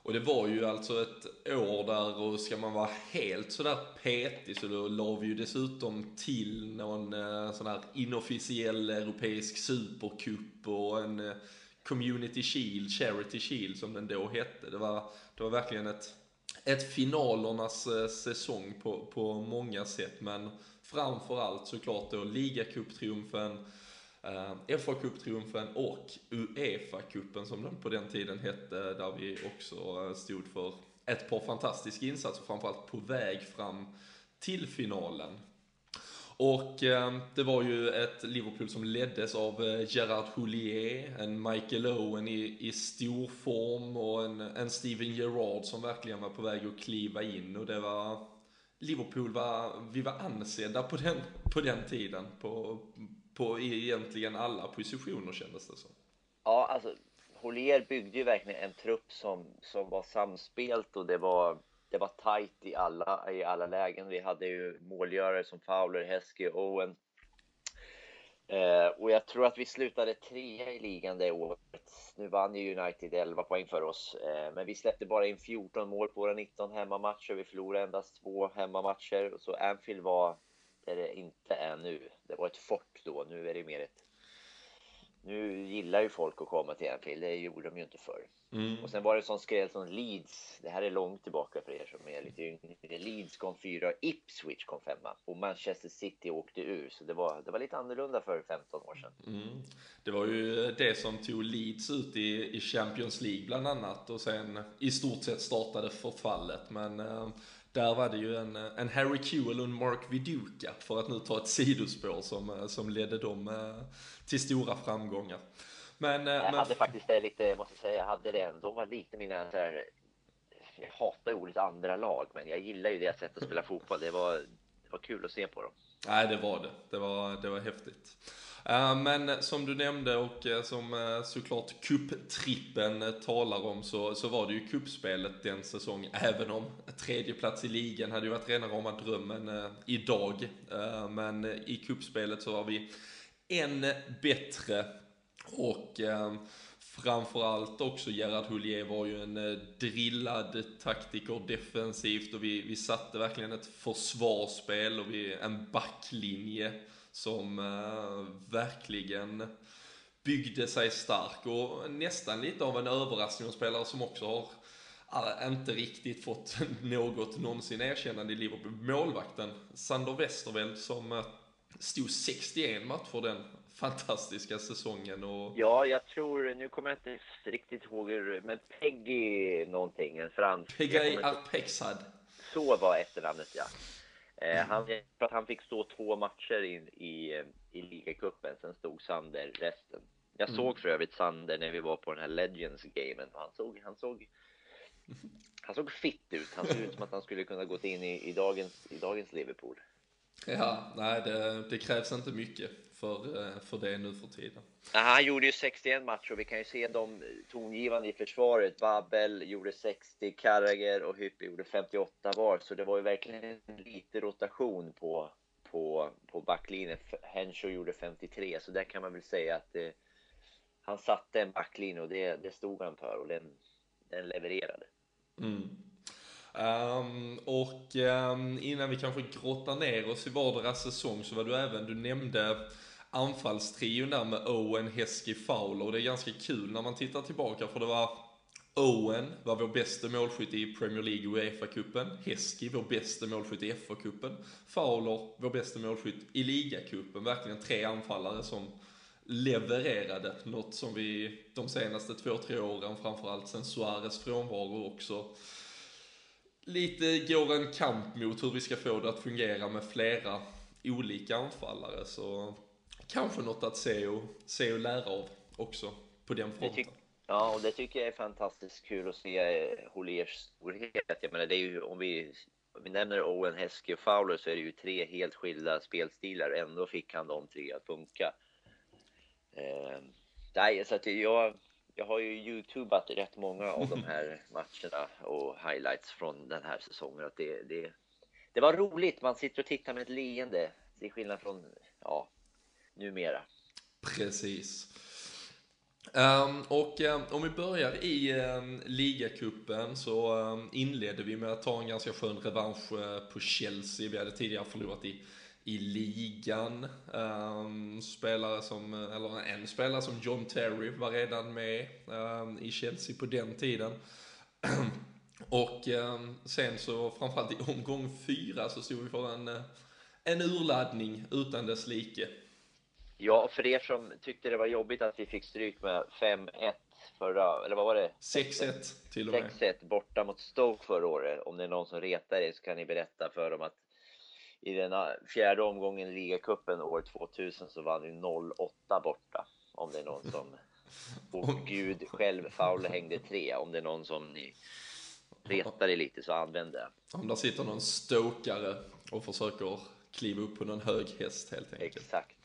Och det var ju alltså ett år där, och ska man vara helt sådär petig så då la vi ju dessutom till någon eh, sån här inofficiell europeisk supercup och en eh, Community Shield, Charity Shield som den då hette. Det var, det var verkligen ett, ett finalernas eh, säsong på, på många sätt, men framförallt såklart då ligacuptriumfen, eh, fa Cup-triumfen och Uefa-cupen som den på den tiden hette, där vi också eh, stod för ett par fantastiska insatser, framförallt på väg fram till finalen. Och eh, det var ju ett Liverpool som leddes av eh, Gerard Houllier, en Michael Owen i, i stor form och en, en Steven Gerrard som verkligen var på väg att kliva in och det var Liverpool var, vi var ansedda på den, på den tiden på, på egentligen alla positioner kändes det som. Ja, alltså Holier byggde ju verkligen en trupp som, som var samspelt och det var, det var tajt i alla, i alla lägen. Vi hade ju målgörare som Fowler, Heskey och Owen. Eh, och jag tror att vi slutade trea i ligan det året. Nu vann ju United 11 poäng för oss, eh, men vi släppte bara in 14 mål på våra 19 hemmamatcher. Vi förlorade endast två hemmamatcher, så Anfield var där det inte är nu. Det var ett fort då, nu är det mer ett... Nu gillar ju folk att komma till Anfield, det gjorde de ju inte förr. Mm. Och sen var det som skräll som Leeds, det här är långt tillbaka för er som är lite yngre. Leeds kom fyra, Ipswich kom femma och Manchester City åkte ur. Så det var, det var lite annorlunda för 15 år sedan. Mm. Det var ju det som tog Leeds ut i, i Champions League bland annat och sen i stort sett startade förfallet. Men eh, där var det ju en, en Harry Kewell och en Mark Viduka, för att nu ta ett sidospår som, som ledde dem eh, till stora framgångar. Men, eh, jag men... hade faktiskt det lite, måste säga, jag hade det. De var lite mina så här, jag hatar ordet andra lag, men jag gillar ju det sättet att spela fotboll. Det var, det var kul att se på dem. Nej, det var det. Det var, det var häftigt. Eh, men som du nämnde och eh, som eh, såklart kupptrippen talar om så, så var det ju kuppspelet den säsongen, även om tredje plats i ligan hade ju varit rena rama drömmen idag. men i kuppspelet så var vi än bättre. Och framförallt också Gerard Houllier var ju en drillad taktiker defensivt. Och vi, vi satte verkligen ett försvarsspel och vi, en backlinje som uh, verkligen byggde sig stark och nästan lite av en överraskning och spelare som också har uh, inte riktigt fått något någonsin erkännande i Liverpool. Målvakten Sander Westerveld som uh, stod 61 matcher den fantastiska säsongen. Och... Ja, jag tror, nu kommer jag inte riktigt ihåg hur, men Peggy någonting, en fransk. Peggy Arpexad. Så var efternamnet ja. Eh, han, för att han fick stå två matcher in i, i ligacupen, sen stod Sander resten. Jag mm. såg för övrigt Sander när vi var på den här Legends-gamen. Han såg, han såg, han såg fit ut. Han såg ut som att han skulle kunna gått in i, i, dagens, i dagens Liverpool. Ja, nej det, det, krävs inte mycket för, eh, för det nu för tiden. Han gjorde ju 61 matcher och vi kan ju se de tongivande i försvaret. Babel gjorde 60, Karrager och Hyppe gjorde 58 var. Så det var ju verkligen lite rotation på, på, på backlinjen. Henshaw gjorde 53, så där kan man väl säga att det, han satte en backlinje och det, det stod han för och den, den levererade. Mm. Um, och um, innan vi kanske grottar ner oss i vardera säsong så var du även, du nämnde anfallstrion där med Owen, Heskey, Fowler och det är ganska kul när man tittar tillbaka för det var Owen var vår bästa målskytt i Premier League och Uefa-cupen. Heskey vår bästa målskytt i FA-cupen. Fowler vår bästa målskytt i ligacupen. Verkligen tre anfallare som levererade något som vi de senaste två, tre åren, framförallt sen Suarez frånvaro också, lite går en kamp mot hur vi ska få det att fungera med flera olika anfallare. Så kanske något att se och, se och lära av också på den fronten. Ja, och det tycker jag är fantastiskt kul att se eh, Holiers storhet. Jag menar, det är ju, om vi, om vi nämner Owen, Heskey och Fowler så är det ju tre helt skilda spelstilar. Ändå fick han de tre att funka. Eh, nej, så att jag, jag har ju youtubat rätt många av de här matcherna och highlights från den här säsongen. Att det, det, det var roligt, man sitter och tittar med ett leende. Till skillnad från, ja, numera. Precis. Um, och um, om vi börjar i um, ligacupen så um, inledde vi med att ta en ganska skön revansch uh, på Chelsea. Vi hade tidigare förlorat i i ligan. Um, spelare som, eller en spelare som John Terry var redan med um, i Chelsea på den tiden. och um, sen så framförallt i omgång fyra så stod vi för en, en urladdning utan dess like. Ja, för er som tyckte det var jobbigt att vi fick stryk med 5-1 förra, eller vad var det? 6-1 till och med. 6-1 borta mot Stoke förra året. Om det är någon som retar er så kan ni berätta för dem att i den fjärde omgången i ligacupen år 2000 så vann vi 0-8 borta. Om det är någon som... Och Gud själv, Fowler hängde tre. Om det är någon som ni retar er lite så använd det. Om där sitter någon stokare och försöker kliva upp på någon hög häst helt enkelt. Exakt.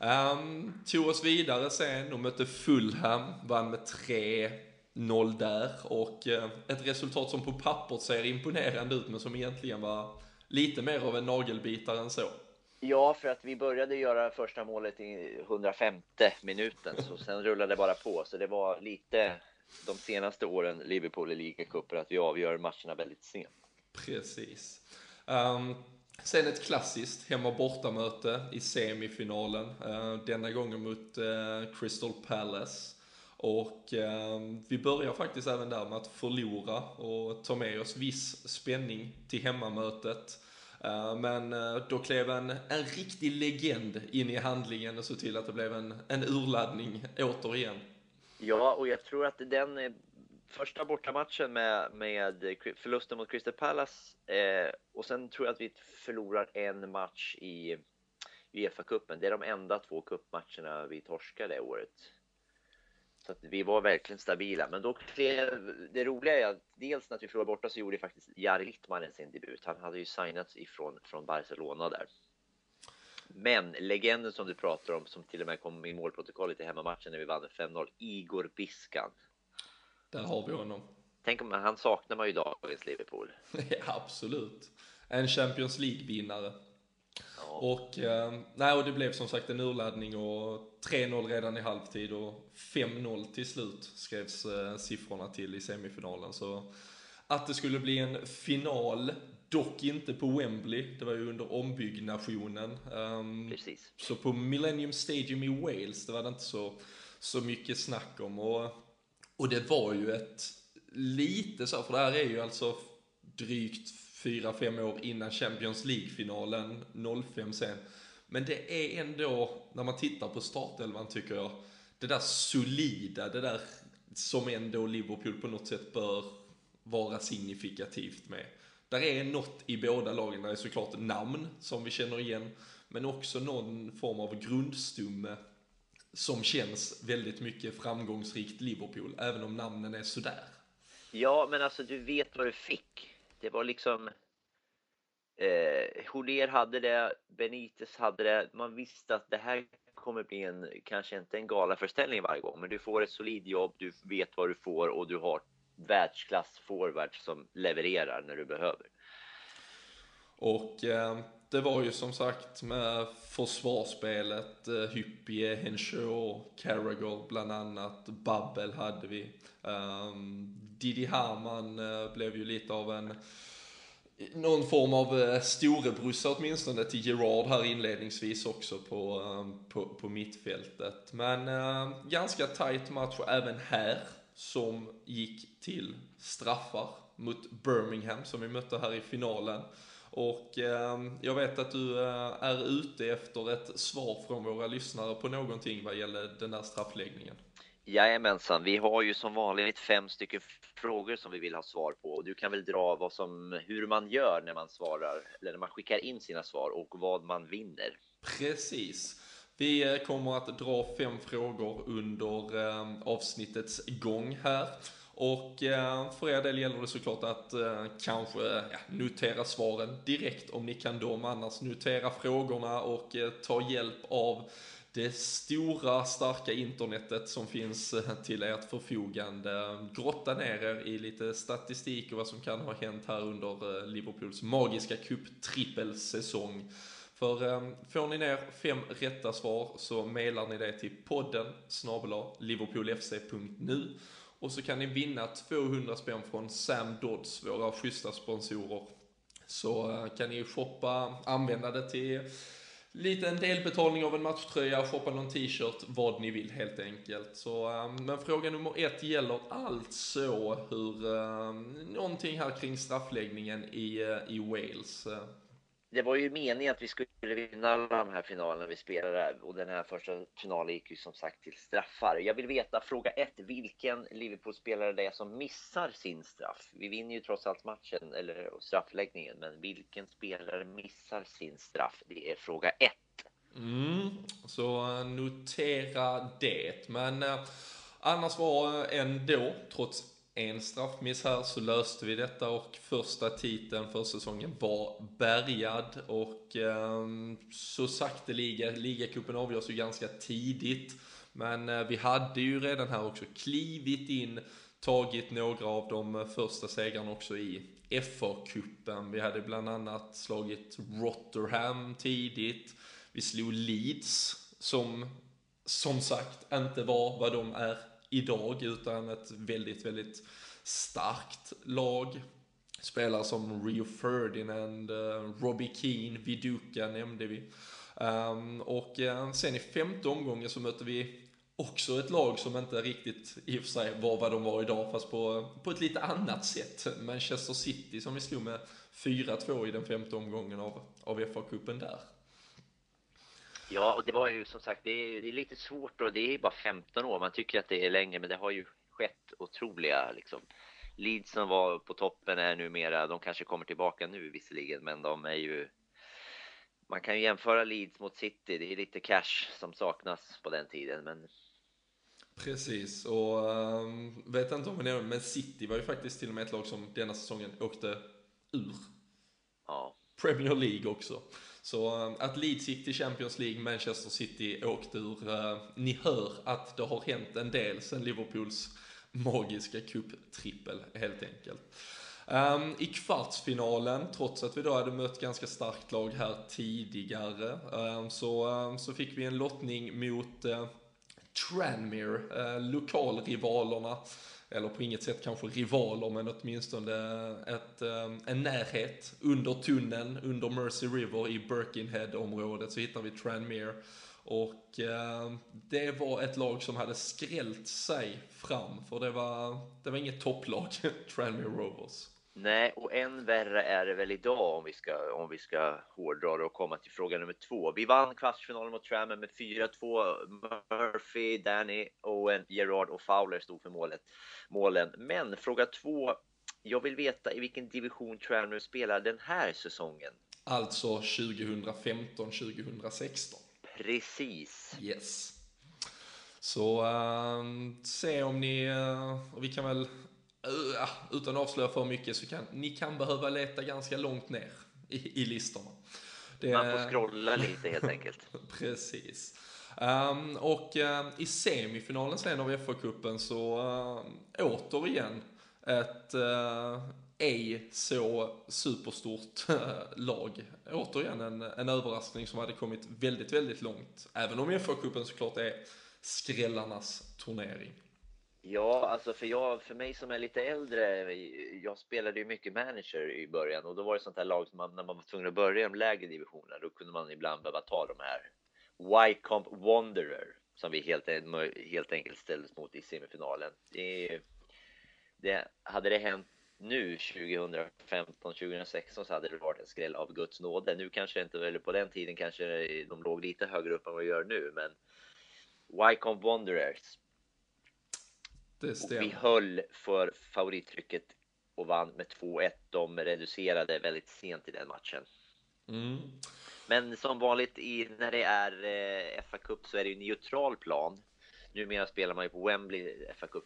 Um, tog oss vidare sen och mötte Fulham, vann med 3-0 där och uh, ett resultat som på pappret ser imponerande ut men som egentligen var lite mer av en nagelbitare än så. Ja, för att vi började göra första målet i 105 minuten, så sen rullade det bara på. Så det var lite de senaste åren Liverpool i ligacuper att vi avgör matcherna väldigt sent. Precis. Um, sen ett klassiskt hemma bortamöte i semifinalen. Uh, denna gången mot uh, Crystal Palace. Och eh, vi börjar faktiskt även där med att förlora och ta med oss viss spänning till hemmamötet. Eh, men eh, då klev en, en riktig legend in i handlingen och såg till att det blev en, en urladdning återigen. Ja, och jag tror att den eh, första bortamatchen med, med förlusten mot Crystal Palace eh, och sen tror jag att vi förlorar en match i Uefa-cupen. Det är de enda två cupmatcherna vi torskar det året. Så att vi var verkligen stabila. Men då det roliga är att dels när vi förlorade borta så gjorde faktiskt Jari Littmanen sin debut. Han hade ju signats ifrån från Barcelona där. Men legenden som du pratar om, som till och med kom i målprotokollet i hemmamatchen när vi vann 5-0, Igor Biskan. Där har vi honom. Tänk om han saknar man ju dagens Liverpool. ja, absolut. En Champions League-vinnare. Och, eh, nej, och det blev som sagt en urladdning och 3-0 redan i halvtid och 5-0 till slut skrevs eh, siffrorna till i semifinalen. Så att det skulle bli en final, dock inte på Wembley, det var ju under ombyggnationen. Um, Precis. Så på Millennium Stadium i Wales, det var det inte så, så mycket snack om. Och, och det var ju ett lite så, för det här är ju alltså drygt 4-5 år innan Champions League-finalen 05 sen. Men det är ändå, när man tittar på startelvan tycker jag, det där solida, det där som ändå Liverpool på något sätt bör vara signifikativt med. Där är något i båda lagen, där är såklart namn som vi känner igen, men också någon form av grundstumme som känns väldigt mycket framgångsrikt Liverpool, även om namnen är sådär. Ja, men alltså du vet vad du fick. Det var liksom... Eh, Holier hade det, Benitez hade det. Man visste att det här kommer bli en, kanske inte en galaföreställning varje gång, men du får ett solid jobb, du vet vad du får och du har världsklass forwards som levererar när du behöver. Och eh, det var ju som sagt med försvarsspelet, eh, Hyppie, Henshaw, Carragher bland annat, Babbel hade vi. Um, Didi Hamann eh, blev ju lite av en någon form av eh, storebrorsa åtminstone till Gerard här inledningsvis också på, ehm, på, på mittfältet. Men eh, ganska tight match även här som gick till straffar mot Birmingham som vi mötte här i finalen. Och eh, jag vet att du eh, är ute efter ett svar från våra lyssnare på någonting vad gäller den där straffläggningen. Jajamensan, vi har ju som vanligt fem stycken frågor som vi vill ha svar på och du kan väl dra vad som, hur man gör när man svarar eller när man skickar in sina svar och vad man vinner. Precis. Vi eh, kommer att dra fem frågor under eh, avsnittets gång här. Och eh, för er del gäller det såklart att eh, kanske ja, notera svaren direkt om ni kan dem, annars notera frågorna och eh, ta hjälp av det stora starka internetet som finns till ert förfogande. Grotta ner er i lite statistik och vad som kan ha hänt här under Liverpools magiska cuptrippelsäsong. För får ni ner fem rätta svar så mailar ni det till podden snabel liverpoolfc.nu och så kan ni vinna 200 spänn från Sam Dodds, våra schyssta sponsorer. Så eh, kan ni shoppa, använda det till liten delbetalning av en matchtröja, shoppa någon t-shirt, vad ni vill helt enkelt. Så, eh, men fråga nummer ett gäller alltså hur, eh, någonting här kring straffläggningen i, uh, i Wales. Det var ju meningen att vi skulle vinna alla de här finalerna vi spelade och den här första finalen gick ju som sagt till straffar. Jag vill veta, fråga ett, vilken Liverpool-spelare det är som missar sin straff? Vi vinner ju trots allt matchen, eller straffläggningen, men vilken spelare missar sin straff? Det är fråga ett. Mm, så notera det. Men eh, annars var eh, ändå, trots en straffmiss här så löste vi detta och första titeln för säsongen var bärgad och eh, så sakteliga, ligacupen avgörs ju ganska tidigt. Men eh, vi hade ju redan här också klivit in, tagit några av de eh, första segrarna också i FA-cupen. Vi hade bland annat slagit Rotherham tidigt. Vi slog Leeds som som sagt inte var vad de är idag utan ett väldigt, väldigt starkt lag. Spelare som Rio Ferdinand, eh, Robbie Keane, Viduka nämnde vi. Ehm, och eh, sen i femte omgången så mötte vi också ett lag som inte riktigt i och för sig var vad de var idag fast på, på ett lite annat sätt. Manchester City som vi slog med 4-2 i den femte omgången av, av FA-cupen där. Ja, och det var ju som sagt, det är, det är, lite svårt och det är bara 15 år. Man tycker att det är länge, men det har ju skett otroliga liksom. Leeds som var på toppen är numera, de kanske kommer tillbaka nu visserligen, men de är ju man kan ju jämföra Leeds mot City, det är lite cash som saknas på den tiden, men Precis, och um, vet inte om nämnde, men City var ju faktiskt till och med ett lag som denna säsongen åkte ur. Ja. Premier League också. Så eh, att Leeds gick till Champions League, Manchester City åkte ur. Eh, ni hör att det har hänt en del sen Liverpools magiska cuptrippel helt enkelt. Um, I kvartsfinalen, trots att vi då hade mött ganska starkt lag här tidigare, um, så, um, så fick vi en lottning mot uh, Tranmere, uh, lokalrivalerna. Eller på inget sätt kanske rivaler, men åtminstone ett, eh, en närhet. Under tunneln, under Mercy River i Birkenhead-området så hittar vi Tranmere. Och eh, det var ett lag som hade skrällt sig fram, för det var, det var inget topplag, Tranmere Rovers. Nej, och än värre är det väl idag om vi ska, om vi ska hårdra det och komma till fråga nummer två. Vi vann kvartsfinalen mot Tranmere med 4-2. Murphy, Danny, Owen, Gerard och Fowler stod för målet, målen. Men fråga två. Jag vill veta i vilken division Tranmere spelar den här säsongen. Alltså 2015-2016. Precis. Yes. Så uh, se om ni, uh, och vi kan väl, utan att avslöja för mycket, så kan ni kan behöva leta ganska långt ner i, i listorna. Det, Man får scrolla lite helt enkelt. Precis. Um, och uh, i semifinalen sen av FA-cupen så uh, återigen ett uh, ej så superstort lag. Återigen en, en överraskning som hade kommit väldigt, väldigt långt. Även om FA-cupen såklart är skrällarnas turnering. Ja, alltså för, jag, för mig som är lite äldre, jag spelade ju mycket manager i början och då var det sånt här lag som man, när man var tvungen att börja i de lägre divisionerna, då kunde man ibland behöva ta de här Wycombe Wanderer som vi helt, helt enkelt ställdes mot i semifinalen. Det, det, hade det hänt nu 2015, 2016 så hade det varit en skräll av Guds nåde. Nu kanske inte, eller på den tiden kanske de låg lite högre upp än vad de gör nu, men Wycombe Wanderers. Det stämmer. vi höll för favorittrycket och vann med 2-1. De reducerade väldigt sent i den matchen. Mm. Men som vanligt i, när det är eh, FA Cup så är det ju neutral plan. Numera spelar man ju på Wembley FA Cup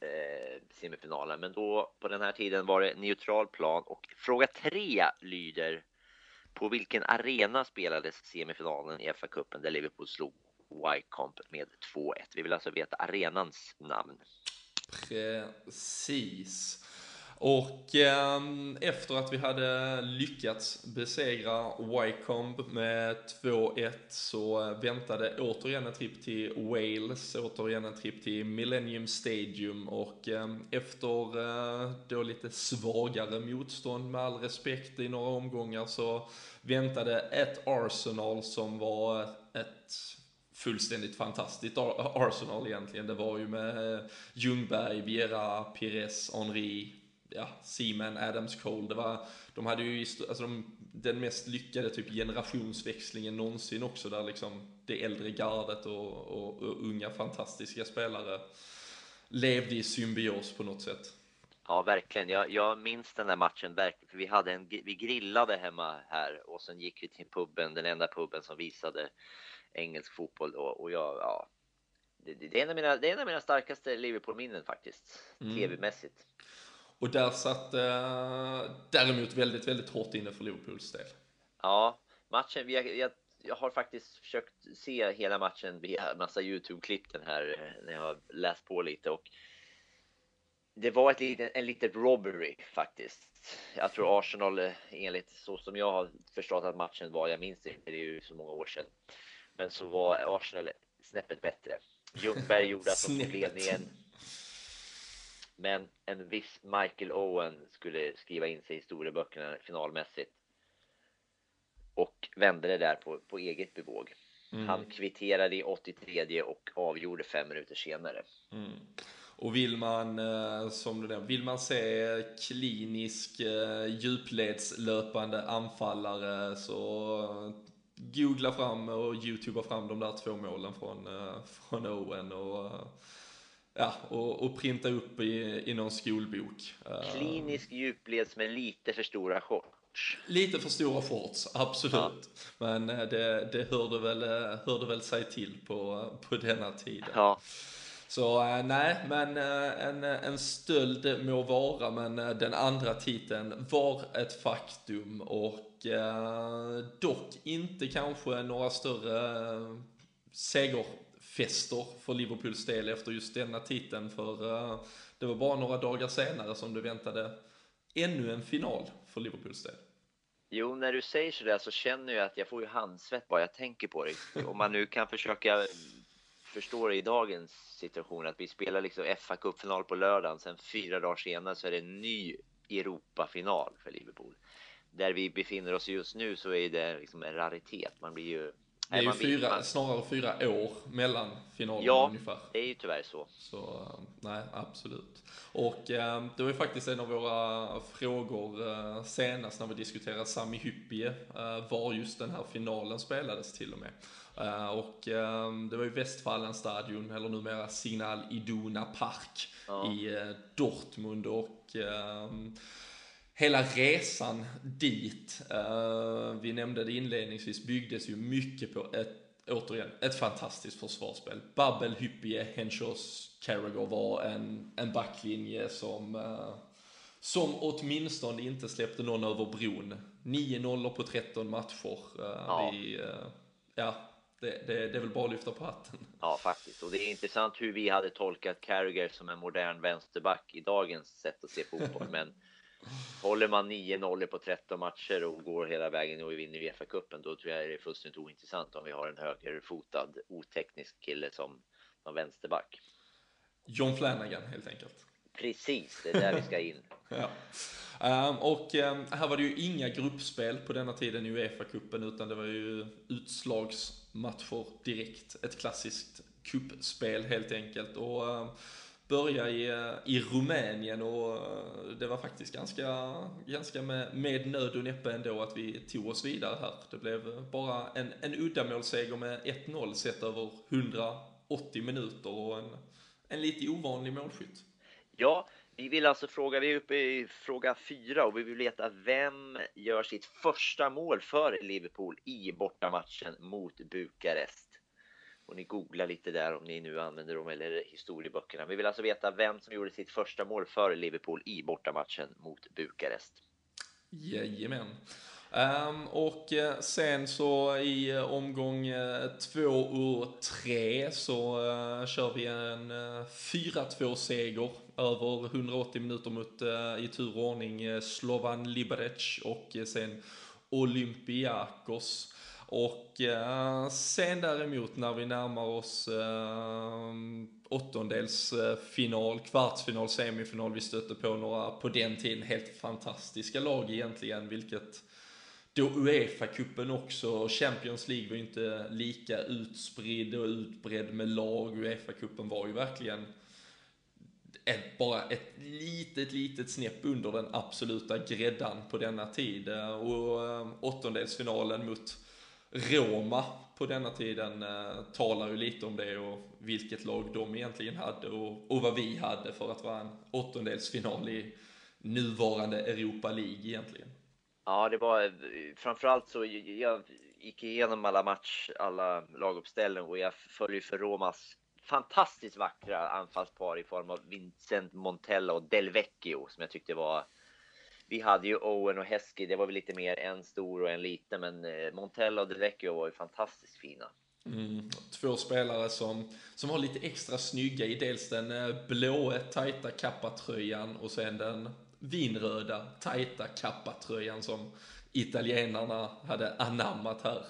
eh, semifinalen. Men då på den här tiden var det neutral plan och fråga tre lyder på vilken arena spelades semifinalen i FA-cupen där Liverpool slog Wycomp med 2-1? Vi vill alltså veta arenans namn. Precis. Och eh, efter att vi hade lyckats besegra Wycombe med 2-1 så väntade återigen en tripp till Wales, återigen en tripp till Millennium Stadium och eh, efter eh, då lite svagare motstånd med all respekt i några omgångar så väntade ett Arsenal som var ett fullständigt fantastiskt Arsenal egentligen. Det var ju med eh, Ljungberg, Viera, Pires, Henri, ja, Seaman, Adams, Cole. Det var, de hade ju alltså de, den mest lyckade typ generationsväxlingen någonsin också där liksom det äldre gardet och, och, och unga fantastiska spelare levde i symbios på något sätt. Ja, verkligen. Jag, jag minns den där matchen verkligen, för vi, hade en, vi grillade hemma här och sen gick vi till puben, den enda puben som visade engelsk fotboll och, och jag, ja, det, det, är en av mina, det är en av mina starkaste Liverpool-minnen faktiskt, mm. tv-mässigt. Och där satt eh, däremot väldigt, väldigt hårt inne för Liverpools del. Ja, matchen, jag, jag, jag har faktiskt försökt se hela matchen via massa YouTube-klipp den här eh, när jag har läst på lite och det var ett litet, en litet robbery faktiskt. Jag tror Arsenal eh, enligt så som jag har förstått att matchen var, jag minns inte, det är ju så många år sedan. Men så var Arsenal snäppet bättre. Ljungberg gjorde att de tog ledningen. Men en viss Michael Owen skulle skriva in sig i historieböckerna finalmässigt. Och vände det där på, på eget bevåg. Mm. Han kvitterade i 83 och avgjorde fem minuter senare. Mm. Och vill man, eh, som du vill man se klinisk eh, djupledslöpande anfallare så googla fram och youtuba fram de där två målen från, uh, från Owen och, uh, ja, och, och, printa upp i, i någon skolbok. Uh, Klinisk djupleds med lite för stora shorts. Lite för stora shorts, absolut. Ja. Men det, det hörde, väl, hörde väl sig till på, på denna tiden. Ja. Så nej, men en, en stöld må vara, men den andra titeln var ett faktum och eh, dock inte kanske några större eh, segerfester för Liverpools del efter just denna titeln, för eh, det var bara några dagar senare som du väntade ännu en final för Liverpools del. Jo, när du säger sådär så känner jag att jag får ju handsvett bara jag tänker på det. Om man nu kan försöka förstå det i dagens situation att vi spelar liksom fa Cup-final på lördagen, sen fyra dagar senare så är det en ny Europafinal för Liverpool. Där vi befinner oss just nu så är det liksom en raritet. Man blir ju det är ju fyra, man... snarare fyra år mellan finalerna ja, ungefär. det är ju tyvärr så. Så nej, absolut. Och eh, det var ju faktiskt en av våra frågor eh, senast när vi diskuterade Sami Hyppie, eh, var just den här finalen spelades till och med. Eh, och eh, det var ju Westfalenstadion, eller numera Signal Iduna Park ja. i eh, Dortmund och hela resan dit, uh, vi nämnde det inledningsvis, byggdes ju mycket på ett, återigen, ett fantastiskt försvarsspel. Babbel, Hyppie, Henschos, Carragher var en, en backlinje som, uh, som åtminstone inte släppte någon över bron. 9-0 på 13 matcher. Uh, ja. Vi, ja, det, det, det, är väl bara att lyfta på hatten. Ja, faktiskt. Och det är intressant hur vi hade tolkat Carragher som en modern vänsterback i dagens sätt att se fotboll. Men Håller man 9-0 på 13 matcher och går hela vägen och vinner Uefa-cupen, då tror jag det är fullständigt ointressant om vi har en högerfotad, oteknisk kille som, som vänsterback. John Flanagan helt enkelt. Precis, det är där vi ska in. ja. Um, och um, här var det ju inga gruppspel på denna tiden i Uefa-cupen, utan det var ju utslagsmatcher direkt. Ett klassiskt kuppspel helt enkelt. Och um, börja i, eh, i Rumänien och eh, det var faktiskt ganska, ganska med, med nöd och näppe ändå att vi tog oss vidare här. Det blev bara en, en uddamålsseger med 1-0 sett över 180 minuter och en, en lite ovanlig målskytt. Ja, vi vill alltså fråga, vi är uppe i fråga fyra och vi vill veta vem gör sitt första mål för Liverpool i bortamatchen mot Bukarest? Och ni googlar lite där om ni nu använder dem eller historieböckerna. Vi vill alltså veta vem som gjorde sitt första mål för Liverpool i bortamatchen mot Bukarest. Jajamän. Um, och eh, sen så i eh, omgång eh, två och tre så uh, kör vi en 4-2 seger över 180 minuter mot i tur och ordning Slovan Liberec och sen Olympiakos. Och eh, sen däremot när vi närmar oss eh, åttondelsfinal, kvartsfinal, semifinal, vi stötte på några på den tiden helt fantastiska lag egentligen, vilket då Uefa-cupen också, Champions League var ju inte lika utspridd och utbredd med lag. Uefa-cupen var ju verkligen ett, bara ett litet, litet snäpp under den absoluta gräddan på denna tid. Och eh, åttondelsfinalen mot Roma på denna tiden eh, talar ju lite om det och vilket lag de egentligen hade och, och vad vi hade för att vara en åttondelsfinal i nuvarande Europa League egentligen. Ja, det var eh, framförallt så jag gick igenom alla match, alla laguppställningar och jag följer för Romas fantastiskt vackra anfallspar i form av Vincent Montella och Del Vecchio som jag tyckte var vi hade ju Owen och Heskey, det var väl lite mer en stor och en liten, men eh, Montella och Del var ju fantastiskt fina. Mm, två spelare som, som var lite extra snygga i dels den eh, blåa tajta kappatröjan och sen den vinröda tajta kappatröjan som italienarna hade anammat här.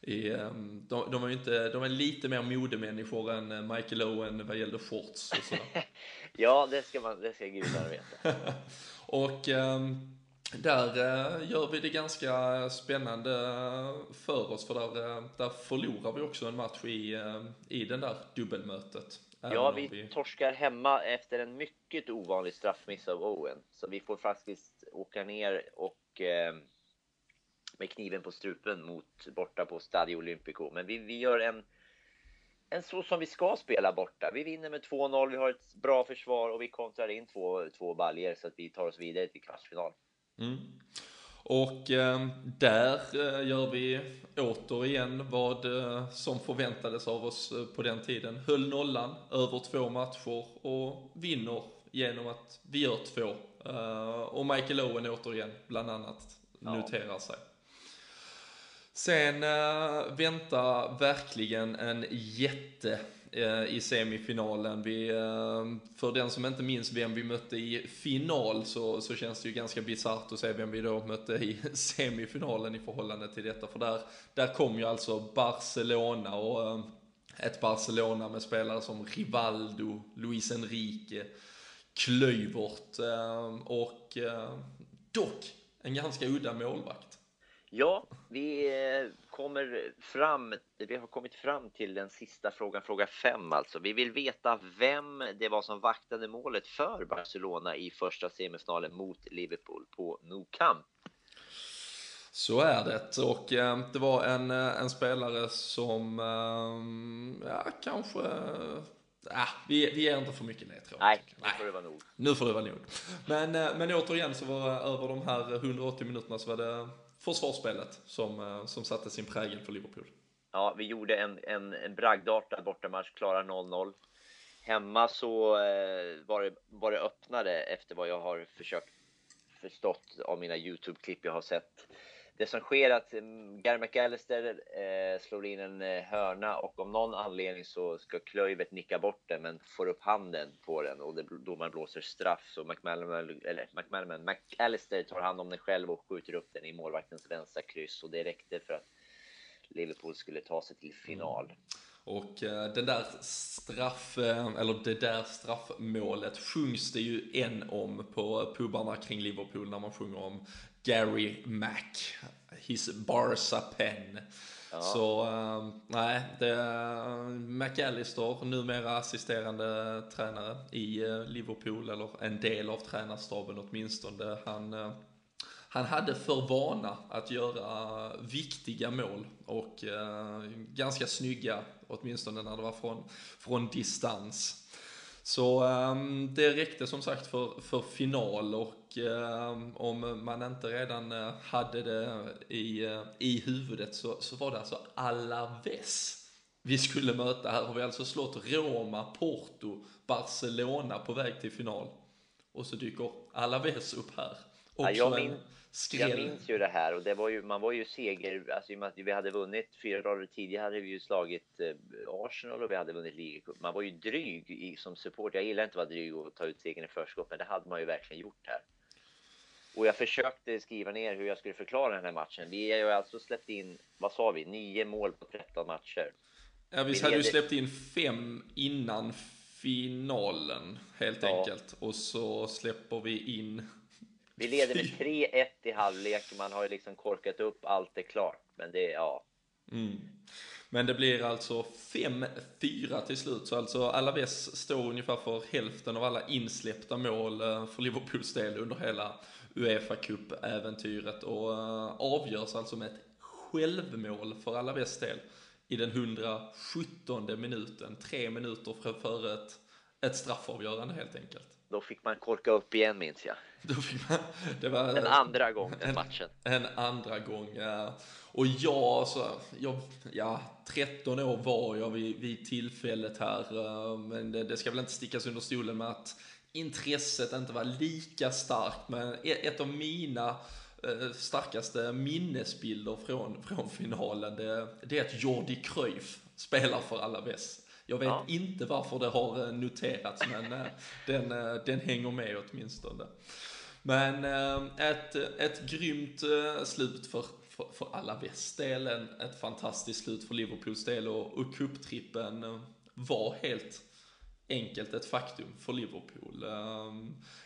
I, ehm, de, de, var inte, de är lite mer modemänniskor än eh, Michael Owen vad gäller shorts och sådär. ja, det ska, man, det ska gudarna veta. Och ehm, där eh, gör vi det ganska spännande för oss, för där, eh, där förlorar vi också en match i, eh, i den där dubbelmötet. Ja, vi, vi, torskar hemma efter en mycket ovanlig straffmiss av Owen. Så vi får faktiskt åka ner och eh, med kniven på strupen mot borta på Stadio Olimpico. Men vi, vi gör en en så som vi ska spela borta. Vi vinner med 2-0, vi har ett bra försvar och vi kontrar in två, två baljer så att vi tar oss vidare till kvartsfinal. Mm. Och eh, där eh, gör vi återigen vad eh, som förväntades av oss eh, på den tiden. Höll nollan över två matcher och vinner genom att vi gör två. Eh, och Michael Owen återigen, bland annat, ja. noterar sig. Sen äh, väntar verkligen en jätte äh, i semifinalen. Vi, äh, för den som inte minns vem vi mötte i final så, så känns det ju ganska bisarrt att se vem vi då mötte i semifinalen i förhållande till detta. För där, där kom ju alltså Barcelona och ett Barcelona med spelare som Rivaldo, Luis Enrique, Klöivert och dock en ganska udda målvakt. Ja, vi eh, kommer fram, vi har kommit fram till den sista frågan, fråga fem alltså. Vi vill veta vem det var som vaktade målet för Barcelona i första semifinalen mot Liverpool på Nou Camp. Så är det och eh, det var en, eh, en spelare som, eh, ja kanske, äh, vi, vi ger inte för mycket ledtråd. Nej, nu får det vara nog. Nu får det vara nog. Men, eh, men återigen så var över de här 180 minuterna så var det försvarsspelet som, eh, som satte sin prägel för Liverpool. Ja, vi gjorde en, en, en bragdartad bortamatch, klara 0-0. Hemma så eh, var, det, var det öppnare efter vad jag har försökt förstått av mina Youtube-klipp jag har sett det som sker är att eh, Gary McAllister eh, slår in en eh, hörna och om någon anledning så ska Klöivert nicka bort den men får upp handen på den och domaren blåser straff så McManaman, eller McManaman, McAllister tar hand om den själv och skjuter upp den i målvaktens vänstra kryss och det räckte för att Liverpool skulle ta sig till final. Mm. Och eh, den där straff, eh, eller det där straffmålet sjungs det ju en om på pubarna kring Liverpool när man sjunger om Gary Mack, his Barca pen. Ja. Så äh, nej, det är McAllister, numera assisterande tränare i Liverpool, eller en del av tränarstaben åtminstone. Han äh, han hade för vana att göra viktiga mål och eh, ganska snygga, åtminstone när det var från, från distans. Så um, det räckte som sagt för, för final och um, om man inte redan uh, hade det i, uh, i huvudet så, så var det alltså Alaves vi skulle möta. Här har vi alltså slått Roma, Porto, Barcelona på väg till final. Och så dyker Alaves upp här. Också ja, jag, min, jag minns ju det här och det var ju, man var ju seger, alltså i och med att vi hade vunnit fyra dagar tidigare hade vi ju slagit eh, Arsenal och vi hade vunnit ligacup. Man var ju dryg i, som support. Jag gillar inte att vara dryg och ta ut segern i förskott, men det hade man ju verkligen gjort här. Och jag försökte skriva ner hur jag skulle förklara den här matchen. Vi har ju alltså släppt in, vad sa vi, nio mål på 13 matcher. Ja, vi hade ju släppt in fem innan finalen helt ja. enkelt. Och så släpper vi in vi leder med 3-1 i halvlek. Man har ju liksom korkat upp, allt är klart. Men det, ja. Mm. Men det blir alltså 5-4 till slut, så alltså Alaves står ungefär för hälften av alla insläppta mål eh, för Liverpools del under hela Uefa Cup-äventyret och eh, avgörs alltså med ett självmål för Alaves del i den 117 minuten, tre minuter före ett, ett straffavgörande helt enkelt. Då fick man korka upp igen minns jag. Man, det var en andra gång den matchen. En, andra gång, ja. Och jag, så, jag, ja, 13 år var jag vid, vid tillfället här, eh, men det, det ska väl inte stickas under stolen med att intresset inte var lika starkt, men ett av mina eh, starkaste minnesbilder från, från finalen, det, det är att Jordi Cruyff spelar för Alaves. Jag vet ja. inte varför det har eh, noterats, men eh, den, eh, den hänger med åtminstone. Men ett, ett grymt slut för, för, för alla västdelen, ett fantastiskt slut för Liverpools del och, och cuptrippen var helt enkelt ett faktum för Liverpool.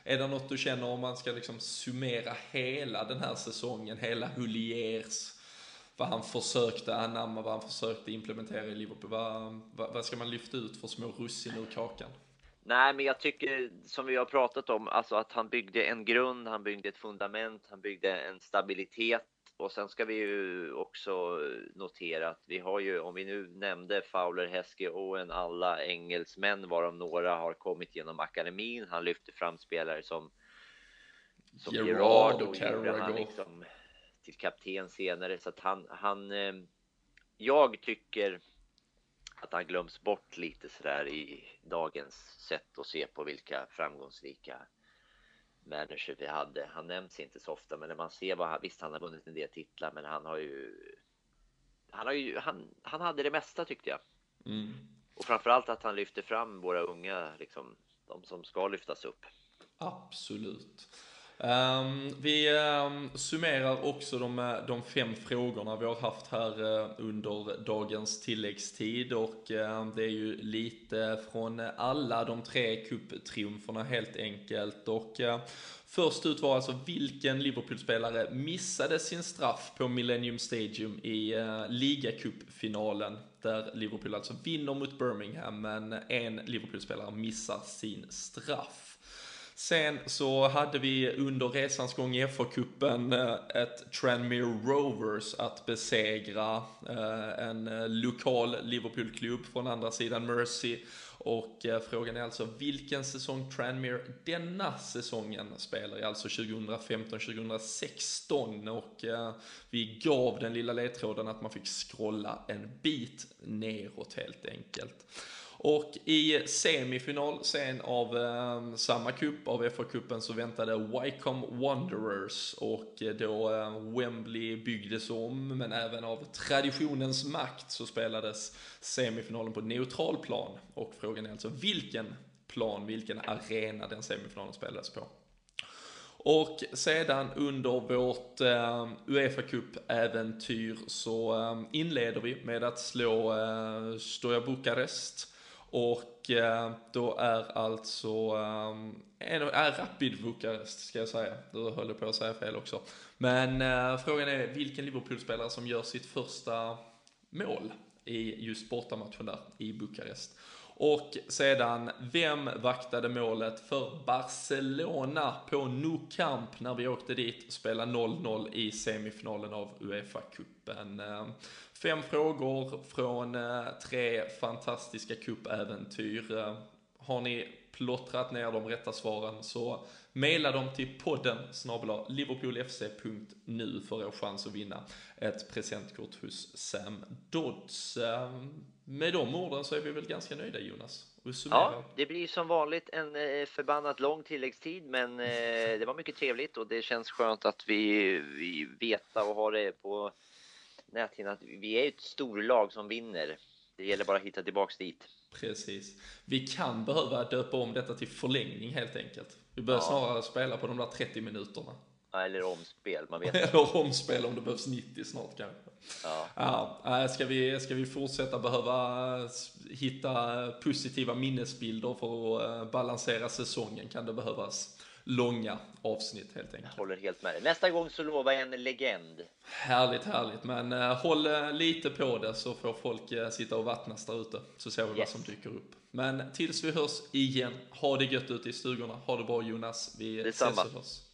är det något du känner om man ska liksom summera hela den här säsongen, hela Huliers vad han försökte anamma, vad han försökte implementera i Liverpool. Vad, vad, vad ska man lyfta ut för små russin ur kakan? Nej, men jag tycker som vi har pratat om, alltså att han byggde en grund, han byggde ett fundament, han byggde en stabilitet och sen ska vi ju också notera att vi har ju, om vi nu nämnde Fowler, Heske, Owen, alla engelsmän varav några har kommit genom akademin. Han lyfte fram spelare som, som Gerard, Gerard och Carragher. Liksom, till kapten senare så att han, han eh, jag tycker att han glöms bort lite sådär i dagens sätt att se på vilka framgångsrika manager vi hade. Han nämns inte så ofta, men när man ser vad visst, han har vunnit en del titlar, men han har ju. Han har ju. Han, han hade det mesta tyckte jag. Mm. och framförallt att han lyfter fram våra unga, liksom, de som ska lyftas upp. Absolut. Um, vi um, summerar också de, eh, de, fem frågorna vi har haft här uh, under dagens tilläggstid och uh, det är ju lite från alla de tre kupptriumferna helt enkelt. Och uh, först ut var alltså vilken Liverpool-spelare missade sin straff på Millennium Stadium i uh, ligacupfinalen där Liverpool alltså vinner mot Birmingham men en Liverpool-spelare missar sin straff. Sen så hade vi under resans gång i FA-cupen eh, ett Tranmere Rovers att besegra. Eh, en eh, lokal Liverpool-klubb från andra sidan Mercy. Och frågan är alltså vilken säsong Tranmere denna säsongen spelar i, alltså 2015-2016. Och vi gav den lilla ledtråden att man fick scrolla en bit neråt helt enkelt. Och i semifinal sen av eh, samma cup, av FA-cupen, så väntade Wycombe Wanderers och eh, då eh, Wembley byggdes om, men även av traditionens makt så spelades semifinalen på neutral plan. Och frågan är alltså vilken plan, vilken arena den semifinalen spelades på. Och sedan under vårt eh, Uefa Cup-äventyr så eh, inleder vi med att slå eh, Stoja Bukarest och eh, då är alltså, um, är Rapid Bukarest ska jag säga. Du höll på att säga fel också. Men eh, frågan är vilken Liverpool-spelare som gör sitt första mål i just bortamatchen där i Bukarest. Och sedan, vem vaktade målet för Barcelona på Nou Camp när vi åkte dit och spelade 0-0 i semifinalen av Uefa-cupen? Eh, Fem frågor från eh, tre fantastiska cupäventyr. Eh, har ni plottrat ner de rätta svaren så mejla dem till podden snabla liverpoolfc.nu för er chans att vinna ett presentkort hos Sam Dodds. Eh, med de orden så är vi väl ganska nöjda Jonas? Ja, det blir som vanligt en förbannat lång tilläggstid men det var mycket trevligt och det känns skönt att vi, vi veta och ha det på näthinnan att vi är ett storlag som vinner. Det gäller bara att hitta tillbaks dit. Precis. Vi kan behöva döpa om detta till förlängning helt enkelt. Vi bör ja. snarare spela på de där 30 minuterna. Ja, eller omspel, man vet Eller omspel om det behövs 90 snart kanske. Ja. Ja, ska, vi, ska vi fortsätta behöva hitta positiva minnesbilder för att eh, balansera säsongen kan det behövas långa avsnitt helt enkelt. Jag håller helt med dig. Nästa gång så lovar jag en legend. Härligt, härligt. Men uh, håll uh, lite på det så får folk uh, sitta och vattnas där ute. Så ser vi yes. vad som dyker upp. Men tills vi hörs igen, ha det gött ute i stugorna. Ha det bra Jonas. Vi Detsamma. ses och hörs.